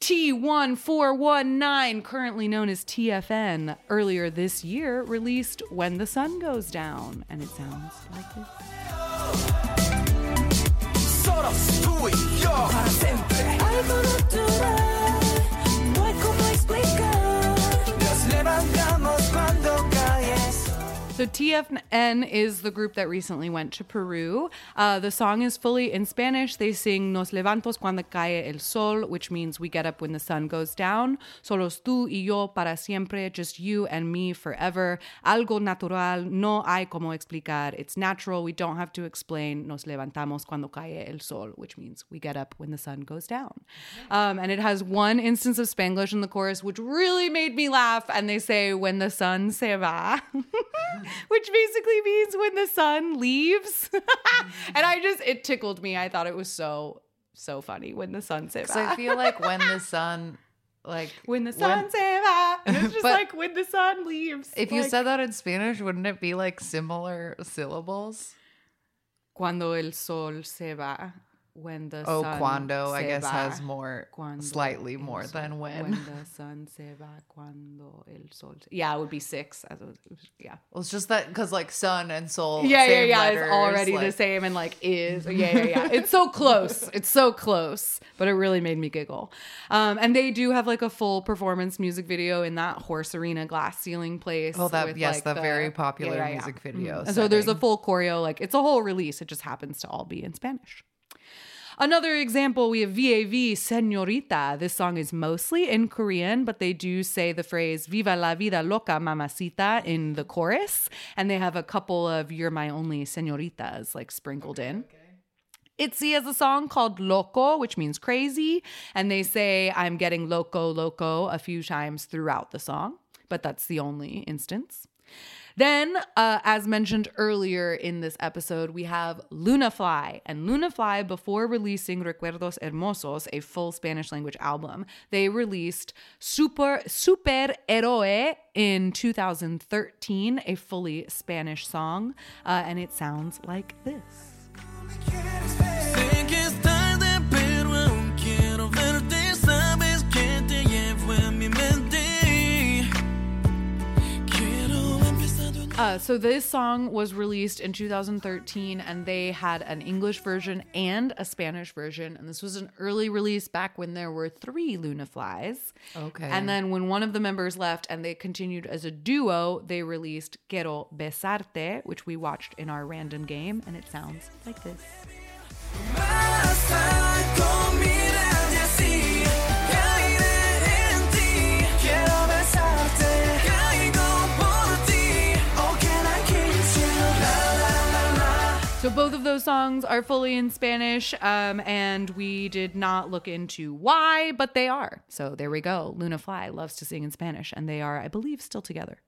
T1419, currently known as TFN, earlier this year released When the Sun Goes Down, and it sounds like this. So TFN is the group that recently went to Peru. Uh, the song is fully in Spanish. They sing Nos levantos cuando cae el sol, which means we get up when the sun goes down. Solos tú y yo para siempre, just you and me forever. Algo natural, no hay como explicar. It's natural. We don't have to explain. Nos levantamos cuando cae el sol, which means we get up when the sun goes down. Um, and it has one instance of Spanglish in the chorus, which really made me laugh. And they say, when the sun se va. *laughs* which basically means when the sun leaves. *laughs* and I just, it tickled me. I thought it was so, so funny when the sun se Because I ah. feel like when the sun, like *laughs* when the sun se va. And it's just like when the sun leaves. if you said that in Spanish, wouldn't it be like similar syllables? Cuando el sol se va. When the Oh, sun cuando I guess va. has more, Cuando slightly more sol- than when. When the sun se va, cuando el sol. Se- yeah, it would be six. As it was, yeah. Well, it's just that because like sun and soul. Yeah, yeah, yeah. letters, it's already the same and like is. Yeah, yeah, yeah. It's so close. *laughs* It's so close, but it really made me giggle. Um, and they do have like a full performance music video in that horse arena glass ceiling place. Oh, that with, yes, like, the, the- very popular yeah, yeah. music video. And so there's a full choreo, like it's a whole release. It just happens to all be in Spanish. Another example, we have VAV Senorita. This song is mostly in Korean, but they do say the phrase Viva la vida loca mamacita in the chorus. And they have a couple of You're My Only Senoritas like sprinkled in. Itzy has a song called Loco, which means crazy. And they say, I'm getting loco, loco a few times throughout the song, but that's the only instance. Then, uh, as mentioned earlier in this episode, we have Lunafly. And Lunafly, before releasing Recuerdos Hermosos, a full Spanish language album, they released Super, Super Héroe in 2013, a fully Spanish song. Uh, and it sounds like this. Uh, so this song was released in 2013, and they had an English version and a Spanish version. And this was an early release back when there were three Lunaflies. Okay. And then when one of the members left and they continued as a duo, they released Quiero Besarte, which we watched in our random game, and it sounds like this. So both of those songs are fully in Spanish, um, and we did not look into why, but they are. So there we go. Lunafly loves to sing in Spanish, and they are, I believe, still together.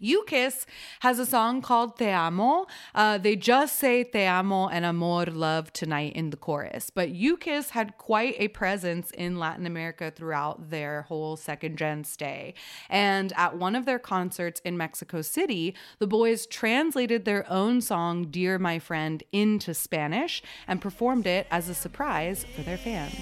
U-KISS has a song called Te Amo. Uh, they just say Te Amo and Amor Love tonight in the chorus. But U-KISS had quite a presence in Latin America throughout their whole second gen stay. And at one of their concerts in Mexico City, the boys translated their own song, Dear My Friend, into Spanish and performed it as a surprise for their fans.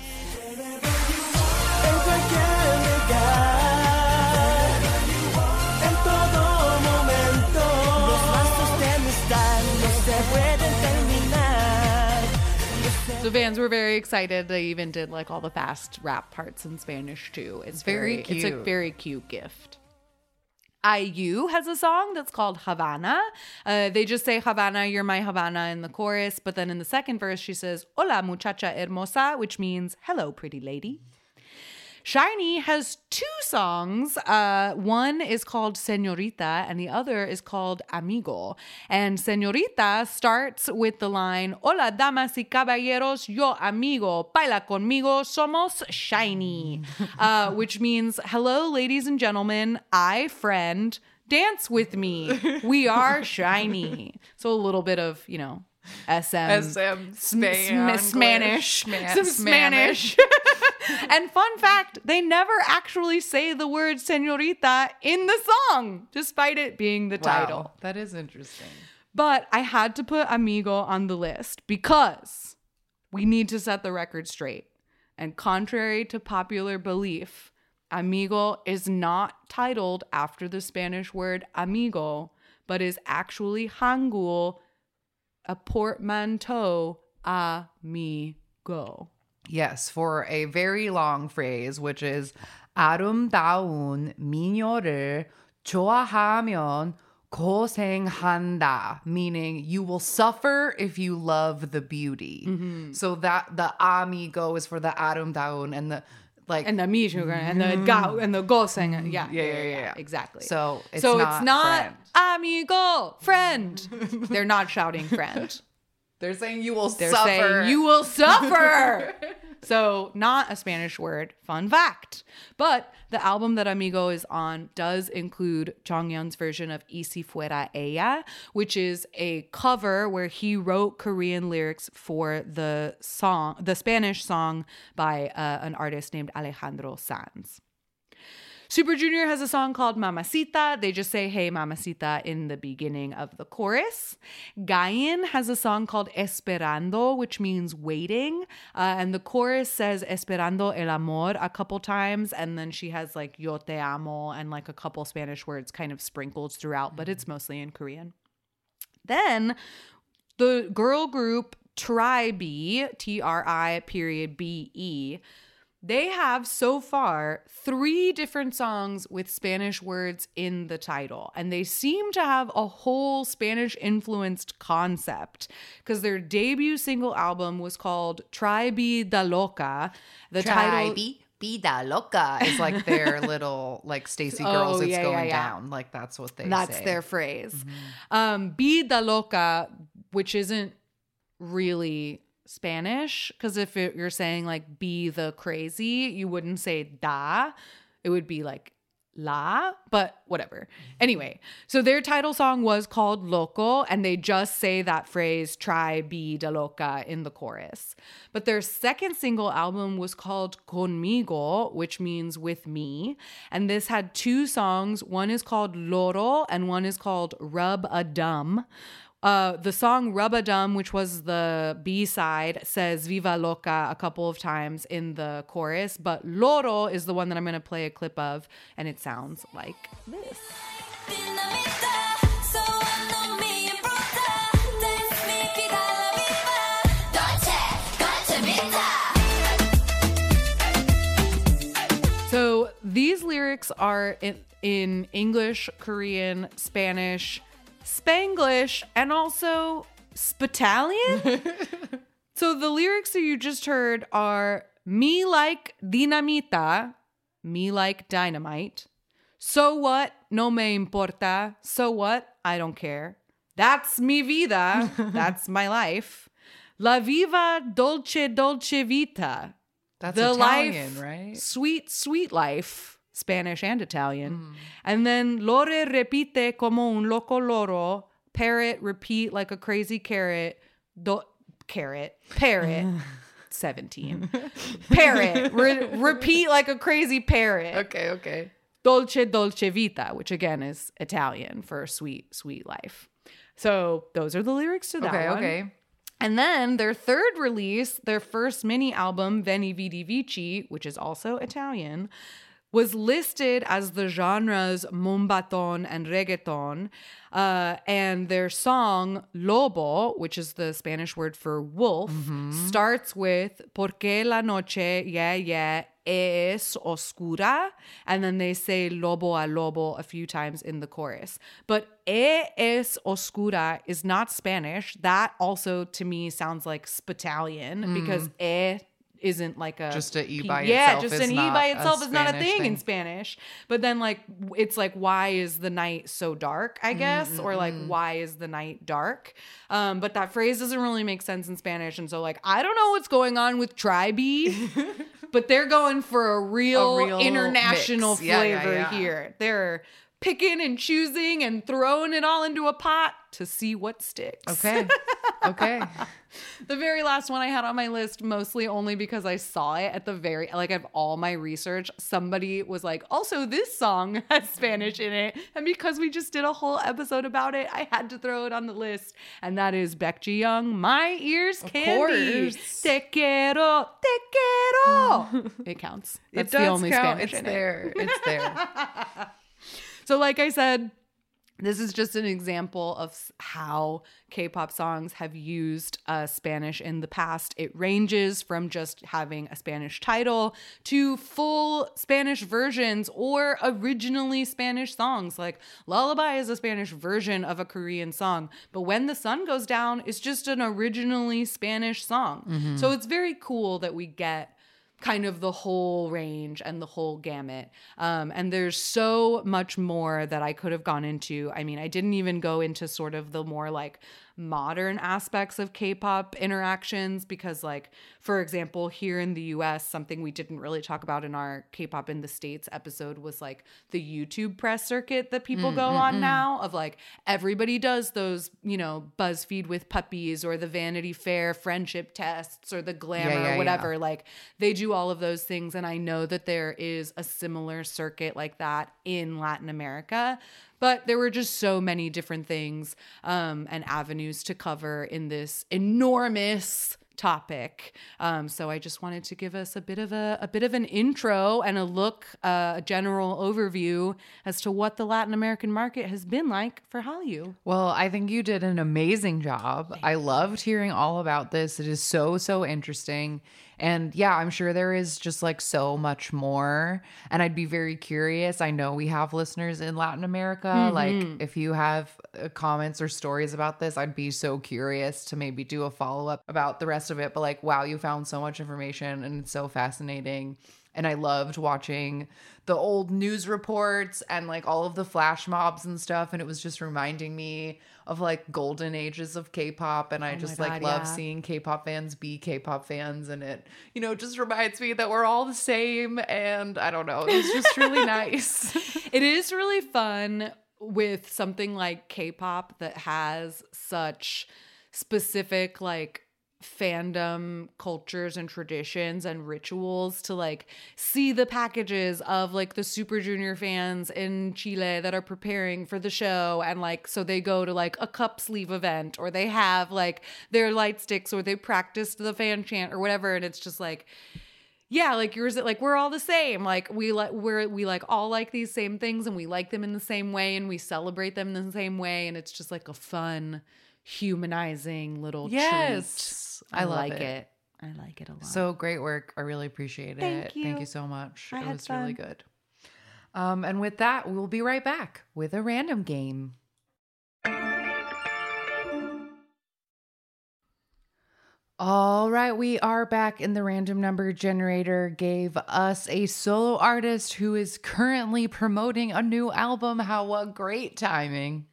So fans were very excited. They even did like all the fast rap parts in Spanish too. It's very It's a very cute gift. IU has a song that's called Havana. Uh, they just say Havana, you're my Havana in the chorus, but then in the second verse she says Hola muchacha hermosa, which means hello pretty lady. SHINee has two songs. Uh, one is called Senorita, and the other is called Amigo. And Senorita starts with the line Hola, damas y caballeros, yo amigo, baila conmigo, somos SHINee, *laughs* uh, which means Hello, ladies and gentlemen, I, friend, dance with me. We are SHINee. So a little bit of, you know, SM. SM. Spanish. Sma- Some Spanish. *laughs* And fun fact, they never actually say the word senorita in the song, despite it being the Wow, title. that is interesting. But I had to put amigo on the list because we need to set the record straight. And contrary to popular belief, amigo is not titled after the Spanish word amigo, but is actually Hangul, a portmanteau amigo. Yes, for a very long phrase, which is 아름다운 미녀를 좋아하면 고생한다, meaning you will suffer if you love the beauty. Mm-hmm. So that the amigo is for the 아름다운 and the like and the Mijuga and the Gao and the Goseng. Yeah, Mm-hmm. Yeah, yeah, yeah, yeah. exactly. So it's so not it's not friend. amigo, friend. *laughs* They're not shouting friend. They're saying you will They're suffer. saying you will suffer. *laughs* so, not a Spanish word. Fun fact. But the album that Amigo is on does include Jonghyun's version of Y si fuera ella, which is a cover where he wrote Korean lyrics for the song, the Spanish song by uh, an artist named Alejandro Sanz. Super Junior has a song called Mamacita. They just say, hey, Mamacita in the beginning of the chorus. Gain has a song called Esperando, which means waiting. Uh, and the chorus says Esperando el amor a couple times. And then she has like Yo te amo and like a couple Spanish words kind of sprinkled throughout, but it's mostly in Korean. Then the girl group Tribe, T R I period B E, they have so far three different songs with Spanish words in the title, and they seem to have a whole Spanish influenced concept because their debut single album was called Tribe da Loca. The title. Tribe Vida Loca is like their *laughs* little like STAYC girls. Oh, it's yeah, going yeah, yeah. down. Like that's what they say. That's say. their phrase. Um, Vida loca, which isn't really Spanish, because if it, you're saying like be the crazy, you wouldn't say da. It would be like la, but whatever. Mm-hmm. Anyway, so their title song was called Loco, and they just say that phrase, try be de loca, in the chorus. But their second single album was called Conmigo, which means with me. And this had two songs. One is called Loro, and one is called Rub a Dum. Uh, the song Rub a Dum, which was the B side, says Viva Loca a couple of times in the chorus, but Loro is the one that I'm going to play a clip of, and it sounds like this. So these lyrics are in, in English, Korean, Spanish, Spanglish, and also Spitalian. *laughs* so the lyrics that you just heard are me like dinamita, me like dynamite. So what? No me importa. So what? I don't care. That's mi vida. *laughs* That's my life. La viva dolce dolce vita That's the Italian, life, right? Sweet, sweet life, Spanish and Italian. Mm. And then lore repite como un loco loro. Parrot, repeat like a crazy carrot. Do- carrot, parrot. *laughs* 17. Parrot, re- repeat like a crazy parrot. Okay, okay. Dolce Dolce Vita, which again is Italian for sweet, sweet life. So those are the lyrics to that Okay, one. okay. And then their third release, their first mini album, Veni Vidi Vici, which is also Italian, was listed as the genres moombahton and reggaeton. Uh, and their song Lobo, which is the Spanish word for wolf, starts with Porque la noche, yeah, yeah, es oscura. And then they say lobo a lobo a few times in the chorus. But es oscura is not Spanish. That also to me sounds like Spitalian because e isn't like a Just a E P- by itself. yeah, just an E by itself is not a Spanish thing, in. Spanish. But then like it's like why is the night so dark? I guess, or like Mm-hmm. why is the night dark? Um, but that phrase doesn't really make sense in Spanish, and so like I don't know what's going on with tribe, *laughs* but they're going for a real, real international mix. Yeah, yeah, flavor yeah. here. They're picking and choosing and throwing it all into a pot to see what sticks. Okay. Okay. *laughs* The very last one I had on my list, mostly only because I saw it at the very like of all my research. Somebody was like, also this song *laughs* has Spanish in it, and because we just did a whole episode about it, I had to throw it on the list. And that is Baek Ji Young, "My Ears Candy." course. Te quiero, te quiero. *laughs* it counts. That's it does the only count. Spanish It's in it. there. It's there. So, like I said, this is just an example of how K pop songs have used uh, Spanish in the past. It ranges from just having a Spanish title to full Spanish versions or originally Spanish songs. Like Lullaby is a Spanish version of a Korean song, but When the Sun Goes Down is just an originally Spanish song. So, it's very cool that we get kind of the whole range and the whole gamut. Um, and there's so much more that I could have gone into. I mean, I didn't even go into sort of the more like modern aspects of K-pop interactions because like for example here in the US something we didn't really talk about in our K-pop in the states episode was like the YouTube press circuit that people Mm, go on now of like everybody does those, you know, BuzzFeed with puppies or the Vanity Fair friendship tests or the glamour yeah, yeah. whatever like they do all of those things and I know that there is a similar circuit like that in Latin America but there were just so many different things um, and avenues to cover in this enormous topic um, so i just wanted to give us a bit of a, a bit of an intro and a look uh, a general overview as to what the latin american market has been like for hallyu Well, I think you did an amazing job. I loved hearing all about this. It is so, so interesting. And yeah, I'm sure there is just like so much more. And I'd be very curious. I know we have listeners in Latin America. Like, if you have uh, comments or stories about this, I'd be so curious to maybe do a follow up about the rest of it. But like, wow, you found so much information and it's so fascinating. And I loved watching the old news reports and like all of the flash mobs and stuff. And it was just reminding me of like golden ages of K pop. And I oh just like love yeah. seeing K pop fans be K pop fans. And it, you know, just reminds me that we're all the same. And I don't know, it's just really *laughs* nice. it is really fun with something like K-pop that has such specific like fandom cultures and traditions and rituals to like see the packages of like the super junior fans in Chile that are preparing for the show and like so they go to like a cup sleeve event or they have like their light sticks or they practiced the fan chant or whatever. And it's just like yeah like yours like we're all the same. Like we like we're we like all like these same things and we like them in the same way and we celebrate them in the same way. And it's just like a fun humanizing little Yes. treat. I love like it. it. I like it a lot. So great work. I really appreciate Thank it. Thank you. you so much. I it was really good. Um, and with that, we will be right back with a random game. All right, we are back, and the random number generator gave us a solo artist who is currently promoting a new album. How what great timing!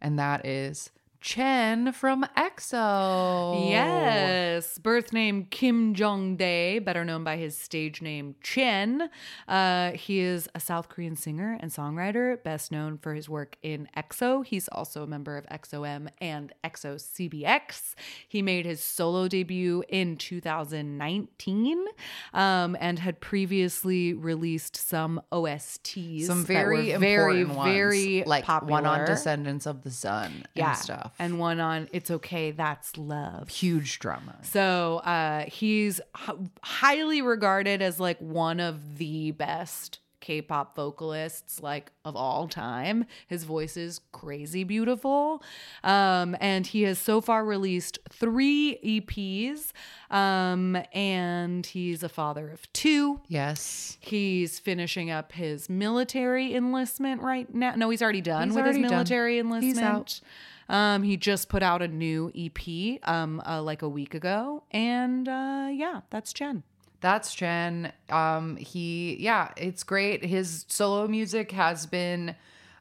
And that is Chen from EXO. Yes, birth name Kim Jong Dae, better known by his stage name Chen. Uh, he is a South Korean singer and songwriter, best known for his work in EXO. He's also a member of EXO-M and EXO CBX. He made his solo debut in 2019 um, and had previously released some OSTs, some that very were very, ones, very like one on. Descendants of the Sun yeah, and stuff. And one on It's Okay, That's Love. huge drama. So uh, he's h- highly regarded as like one of the best K-pop vocalists like of all time. His voice is crazy beautiful, um, and he has so far released three EPs. Um, and he's a father of two. Yes. He's finishing up his military enlistment right now. No, he's already done He's with already his done. military He's enlistment. out. Um, he just put out a new EP um uh, like a week ago, and uh, yeah, that's Chen. That's Chen. Um, he, yeah, it's great. His solo music has been,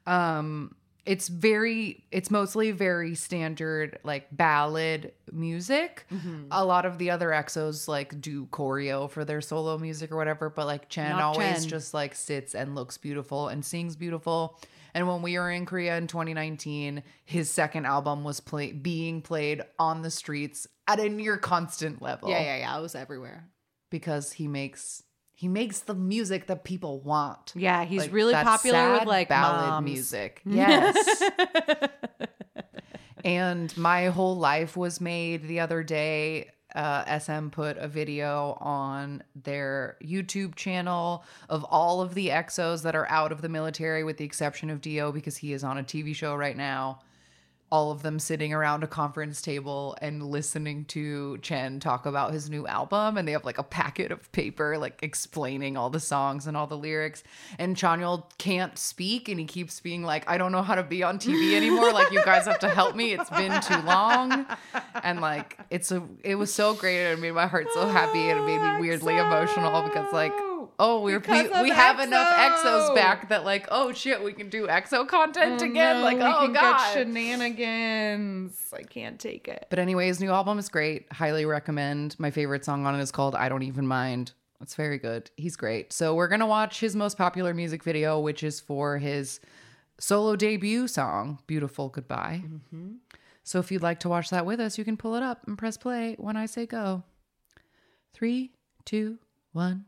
um, it's very, it's mostly very standard, like ballad music. A lot of the other EXOs like do choreo for their solo music or whatever, but like Chen Not always Chen. just like sits and looks beautiful and sings beautiful. And when we were in Korea in 2019, his second album was play- being played on the streets at a near constant level yeah. Yeah, yeah. I was everywhere. because he makes he makes the music that people want. Yeah, he's Like, really popular with like ballad moms. music. *laughs* Yes. *laughs* and my whole life was made the other day. Uh, SM put a video on their YouTube channel of all of the EXOs that are out of the military, with the exception of D.O because he is on a TV show right now. All of them sitting around a conference table and listening to Chen talk about his new album. And they have like a packet of paper, like explaining all the songs and all the lyrics. And Chanyeol can't speak and he keeps being like, I don't know how to be on TV anymore. Like, you guys have to help me. It's been too long. And like, it's a, it was so great. and It made my heart so happy and it made me oh, weirdly emotional because like, oh, we're Because we, we have enough exos back that like, oh shit, we can do exo content oh, again. no, like, oh god. shenanigans. I can't take it. But anyways, new album is great. Highly recommend. My favorite song on it is called I Don't Even Mind. It's very good. He's great. So we're gonna watch his most popular music video, which is for his solo debut song, Beautiful Goodbye. Mm-hmm. So if you'd like to watch that with us, you can pull it up and press play when I say go. Three, two, one.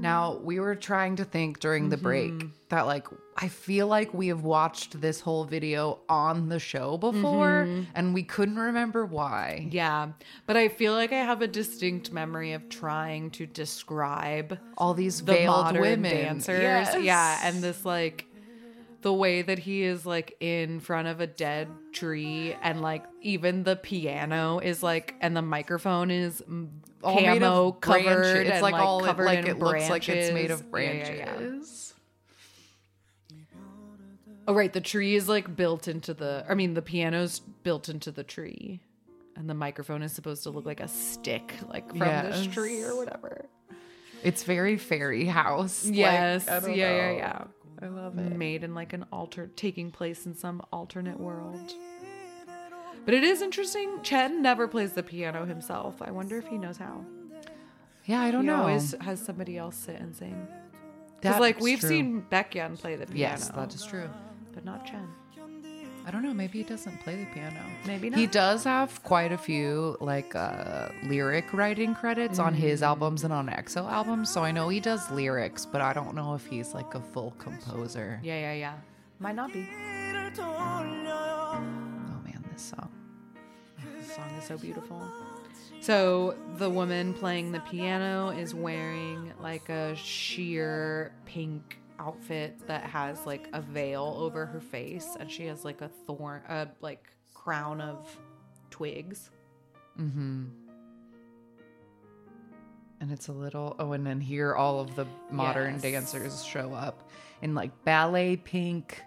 Now, we were trying to think during the break mm-hmm. that, like, I feel like we have watched this whole video on the show before mm-hmm. and we couldn't remember why. Yeah, but I feel like I have a distinct memory of trying to describe All these the veiled women. dancers. Yes. Yeah, and this like the way that he is like in front of a dead tree and like even the piano is like and the microphone is all made camo covered It's and, like, all it, covered like in it looks like it's made of branches. branches. Yeah, yeah, yeah. Oh right, the tree is like built into the I mean the piano's built into the tree. And the microphone is supposed to look like a stick, like from this tree or whatever. It's very fairy house. Like, Yes. Don't yeah, yeah, know. yeah. I love it. Made in like an alter taking place in some alternate world. But it is interesting. Chen never plays the piano himself. I wonder if he knows how. Yeah, I don't he know. always has somebody else sit and sing. Because like we've true. seen Baekhyun play the piano. Yes, that is true. but not Chen. I don't know. Maybe he doesn't play the piano. Maybe not. He does have quite a few like uh, lyric writing credits on his albums and on EXO albums. So I know he does lyrics, but I don't know if he's like a full composer. Yeah, yeah, yeah. Might not be. Oh man, this song. This song is so beautiful. So the woman playing the piano is wearing like a sheer pink outfit that has like a veil over her face, and she has like a thorn, a like crown of twigs. mm-hmm And it's a little oh, and then here all of the modern Yes. dancers show up in like ballet pink,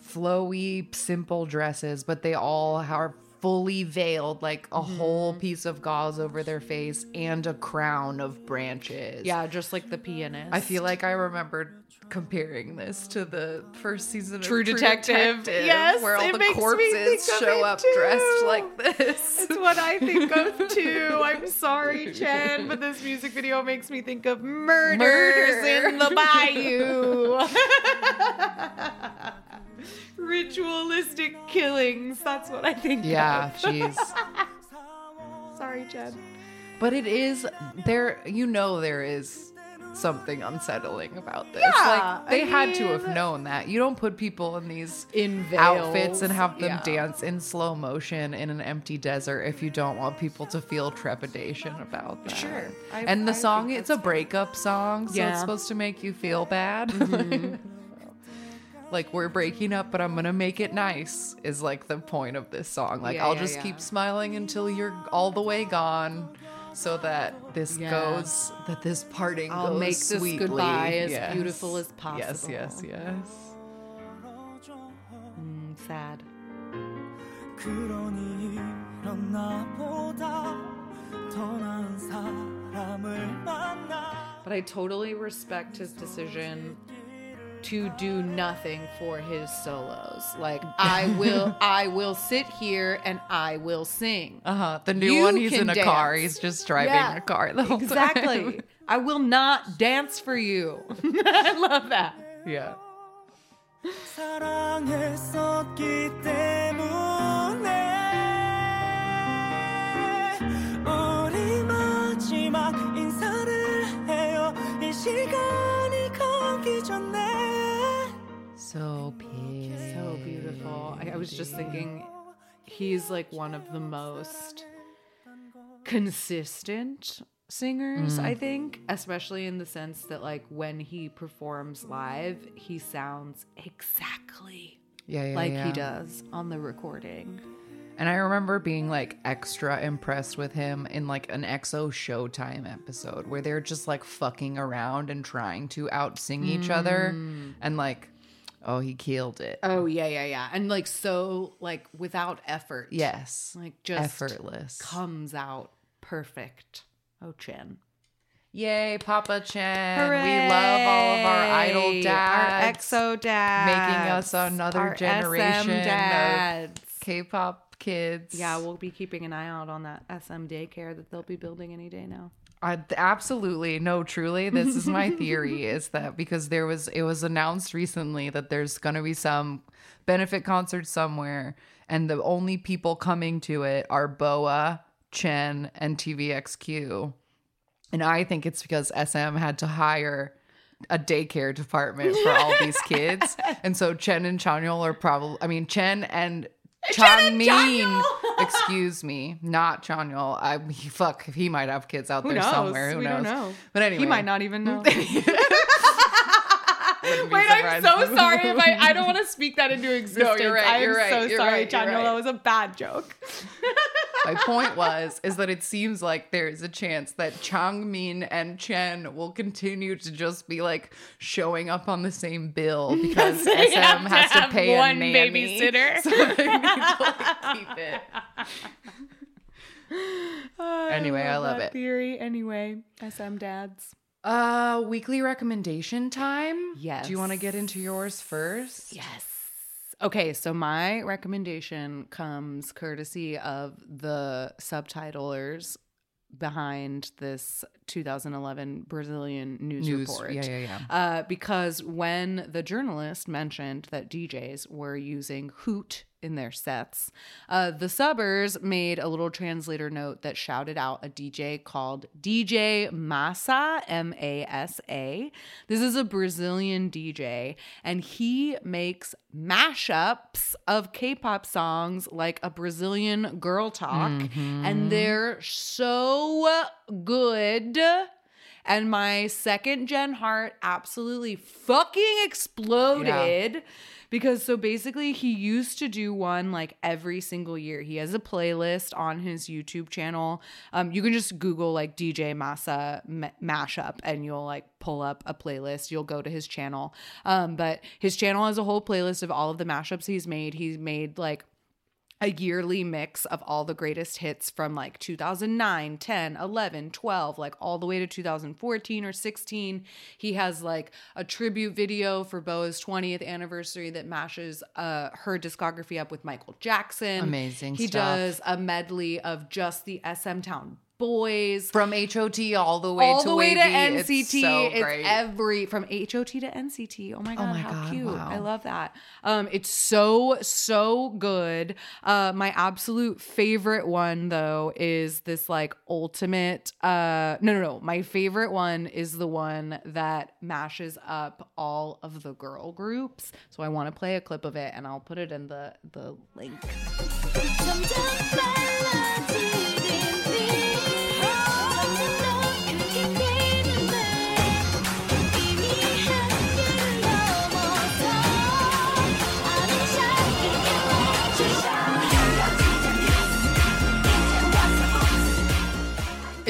flowy, simple dresses, but they all are fully veiled, like a whole Mm-hmm. piece of gauze over their face and a crown of branches. Yeah, just like the pianist. I feel like I remembered comparing this to the first season of True Detective. Yes, where all it the corpses show up too. dressed like this. It's what I think of *laughs* too. I'm sorry, Chen, but this music video makes me think of murders Murder. in the bayou. *laughs* Ritualistic killings. That's what I think Yeah, jeez. *laughs* Sorry, Chen. But it is there. You know, there is something unsettling about this. Yeah, like they I had to have known that. You don't put people in these In outfits and have them yeah. dance in slow motion in an empty desert if you don't want people to feel trepidation about that. Sure. I- and the I song it's a breakup song, so Yeah. Mm-hmm. it's supposed to make you feel bad. *laughs* like we're breaking up but i'm gonna make it nice is like the point of this song. Like yeah, i'll yeah, just yeah. keep smiling until you're all the way gone so that this goes that this parting I'll goes make this goodbye as yes. beautiful as possible. yes yes. Yes mm, sad. but I totally respect his decision to do nothing for his solos. Like *laughs* I will I will sit here and I will sing. Uh huh. The new You one, he's can in a car. dance. He's just driving Yeah, a car the whole Exactly. time. *laughs* I will not dance for you. *laughs* I love that. Yeah. 사랑했었기 때문에 우리 마지막 인사를 해요 이 시간이 가기 전에 so pretty. So beautiful. I, I was just thinking he's like one of the most consistent singers, Mm. I think, especially in the sense that like when he performs live, he sounds exactly Yeah, yeah, like yeah. he does on the recording. And I remember being like extra impressed with him in like an EXO Showtime episode where they're just like fucking around and trying to out sing each other. And like, oh, he killed it. Oh yeah, yeah, yeah. And like so like without effort. yes. Like just effortless. comes out perfect. Oh, Chin. Yay, Papa Chen. We love all of our idol dads. Our EXO dads. Making us another our generation SM of. K-pop kids. Yeah, we'll be keeping an eye out on that SM daycare that they'll be building any day now. I, absolutely no truly this is my *laughs* theory is that because there was it was announced recently that there's going to be some benefit concert somewhere and the only people coming to it are BoA chen and tvxq and i think it's because sm had to hire a daycare department for all these kids. *laughs* And so chen and chanyeol are probably i mean chen and Changmin, *laughs* excuse me, not Chanyeol. I fuck, he might have kids out Who there knows? somewhere. Who we knows? don't know. But anyway, he might not even *laughs* know. *laughs* Wait, I'm so sorry if I I don't *laughs* want to speak that into existence. No, right, I'm you're right, so you're sorry, right, you're right. That was a bad joke. My point *laughs* was is that it seems like there is a chance that Changmin and Chen will continue to just be like showing up on the same bill *laughs* because SM to has to pay one babysitter. So they need to like, keep it. Anyway, I love that it. Theory. Anyway, SM dads. Uh, weekly recommendation time. Yes. Do you want to get into yours first? Yes. Okay, so my recommendation comes courtesy of the subtitlers behind this 2011 Brazilian news, News. report. Yeah, yeah, yeah. Uh, because when the journalist mentioned that DJs were using Hoot in their sets, uh, the subbers made a little translator note that shouted out a DJ called DJ Masa, M A S A. This is a Brazilian DJ, and he makes mashups of K pop songs like a Brazilian girl talk, and they're so good. And my second gen heart absolutely fucking exploded. Because so basically, he used to do one like every single year. He has a playlist on his YouTube channel. Um, you can just Google like DJ Masa ma- mashup and you'll like pull up a playlist. You'll go to his channel. Um, but his channel has a whole playlist of all of the mashups he's made. He's made like a yearly mix of all the greatest hits from like 2009, 10, 11, 12, like all the way to 2014 or 16. He has like a tribute video for BoA's 20th anniversary that mashes uh, her discography up with Michael Jackson. Amazing He stuff. does a medley of just the SM Town boys From HOT all the way all to the way to NCT. It's so great. every from HOT to NCT. Oh my god, oh my how God, cute! wow. I love that. Um, it's so so good. Uh, my absolute favorite one though is this like ultimate. Uh, no no no. My favorite one is the one that mashes up all of the girl groups. So I want to play a clip of it, and I'll put it in the the link.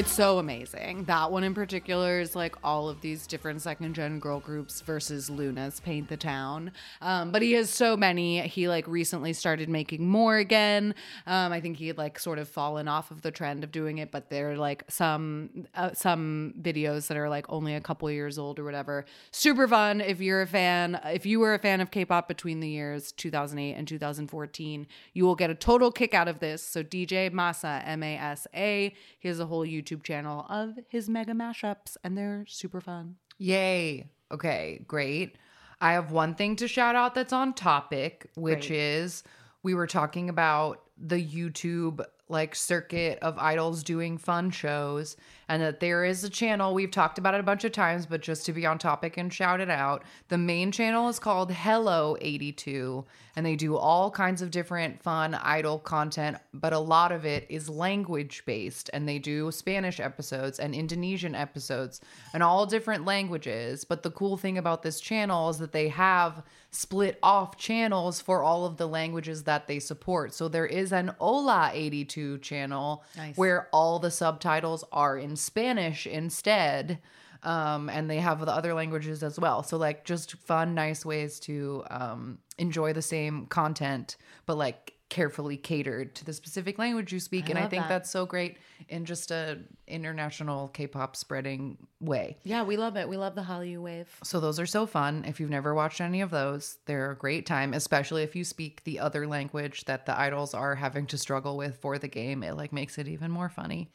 It's so amazing. That one in particular is like all of these different second gen girl groups versus LOONA's Paint the Town. Um, but he has so many. He like recently started making more again. Um, I think he had like sort of fallen off of the trend of doing it, but there are like some uh, some videos that are like only a couple years old or whatever. Super fun if you're a fan. If you were a fan of K-pop between the years 2008 and 2014, you will get a total kick out of this. So DJ Masa, M A S A, he has a whole YouTube channel of his mega mashups, and they're super fun. Yay. Okay, great. I have one thing to shout out that's on topic, which Great. is we were talking about the YouTube like circuit of idols doing fun shows and that there is a channel we've talked about it a bunch of times but just to be on topic and shout it out the main channel is called hello 82 and they do all kinds of different fun idol content but a lot of it is language based and they do spanish episodes and indonesian episodes and all different languages. But the cool thing about this channel is that they have split off channels for all of the languages that they support. So there is an ola 82 channel Nice. where all the subtitles are in spanish instead um, and they have the other languages as well. So like just fun, nice ways to um, enjoy the same content, but like carefully catered to the specific language you speak. and I think that. that's so great in just a international K-pop spreading way. Yeah, we love it. We love the Hallyu wave. So those are so fun. If you've never watched any of those, they're a great time, especially if you speak the other language that the idols are having to struggle with for the game. It like makes it even more funny.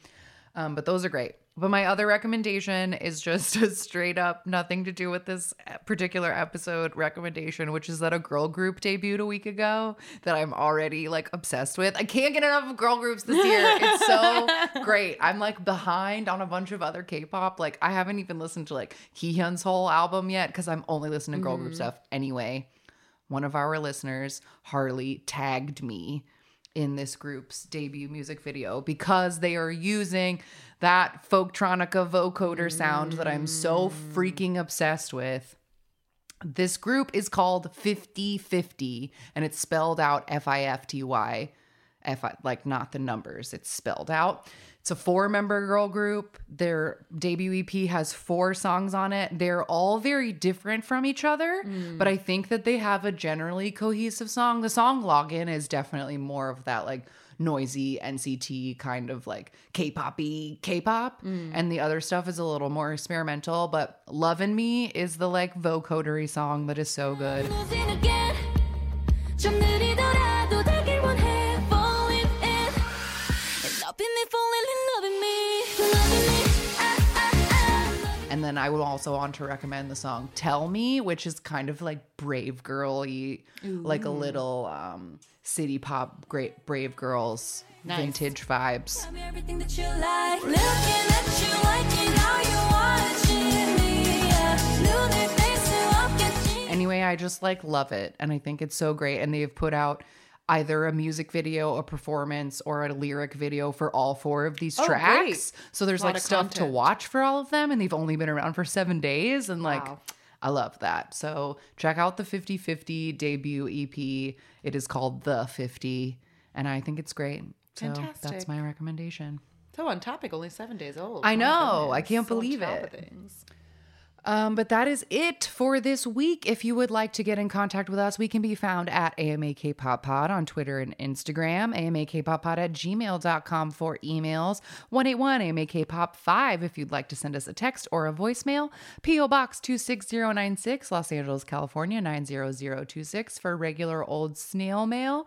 Um, but those are great. But my other recommendation is just *laughs* a straight up, nothing to do with this particular episode recommendation, which is that a girl group debuted a week ago that I'm already like obsessed with. I can't get enough of girl groups this year. It's so *laughs* great. I'm like behind on a bunch of other K-pop. Like I haven't even listened to like Heehyun's whole album yet because I'm only listening to girl group mm-hmm. stuff anyway. One of our listeners, Harley, tagged me in this group's debut music video because they are using that folktronica vocoder sound that I'm so freaking obsessed with. This group is called FIFTY FIFTY and it's spelled out F I F T Y. F like not the numbers, it's spelled out. It's a four member girl group. Their debut EP has four songs on it. They're all very different from each other, mm. but I think that they have a generally cohesive song. The song Login is definitely more of that like noisy NCT kind of like K-poppy K-pop mm. and the other stuff is a little more experimental, but Lovin' Me is the like vocodery song that is so good. And then I will also on to recommend the song Tell Me, which is kind of like brave girly, like a little um, city pop, great brave girls nice. vintage vibes. Anyway, I just like love it and I think it's so great and they've put out either a music video, a performance, or a lyric video for all four of these Oh, tracks. great. So there's like stuff to watch for all of them and they've only been around for 7 days and like Wow. I love that. So check out the FIFTY FIFTY debut EP. It is called The Fifty and I think it's great. So that's my recommendation. So on topic, only seven days old. I know. I can't So believe it. Um, but that is it for this week. If you would like to get in contact with us, we can be found at AMAK Pop Pod on Twitter and Instagram, AMAKPopPod at gmail.com for emails, 181 AMAK Pop 5 if you'd like to send us a text or a voicemail, P.O. Box 26096, Los Angeles, California 90026 for regular old snail mail,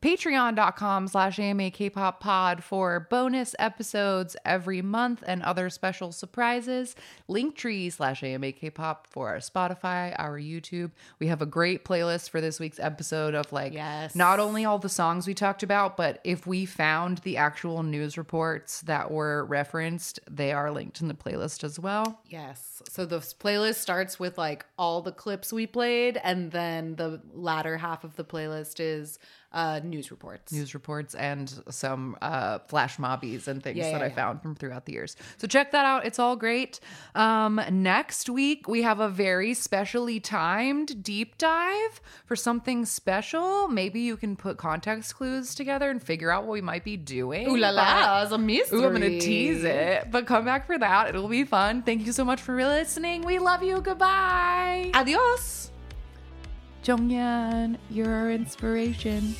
patreon.com slash AMAK Pop Pod for bonus episodes every month and other special surprises, Linktree slash AMAK Pop for our Spotify, our YouTube. We have a great playlist for this week's episode of like Yes. not only all the songs we talked about, but if we found the actual news reports that were referenced, they are linked in the playlist as well. Yes. So the playlist starts with like all the clips we played, and then the latter half of the playlist is uh, news reports. news reports and some uh, flash mobbies and things Yeah, that yeah, I yeah. found from throughout the years. So check that out. It's all great. Um, next week, we have a very specially timed deep dive for something special. Maybe you can put context clues together and figure out what we might be doing. Ooh la la, it's a mystery. Ooh, I'm going to tease it. But come back for that. It'll be fun. Thank you so much for listening. We love you. Goodbye. Adios. Jonghyun, you're our inspiration.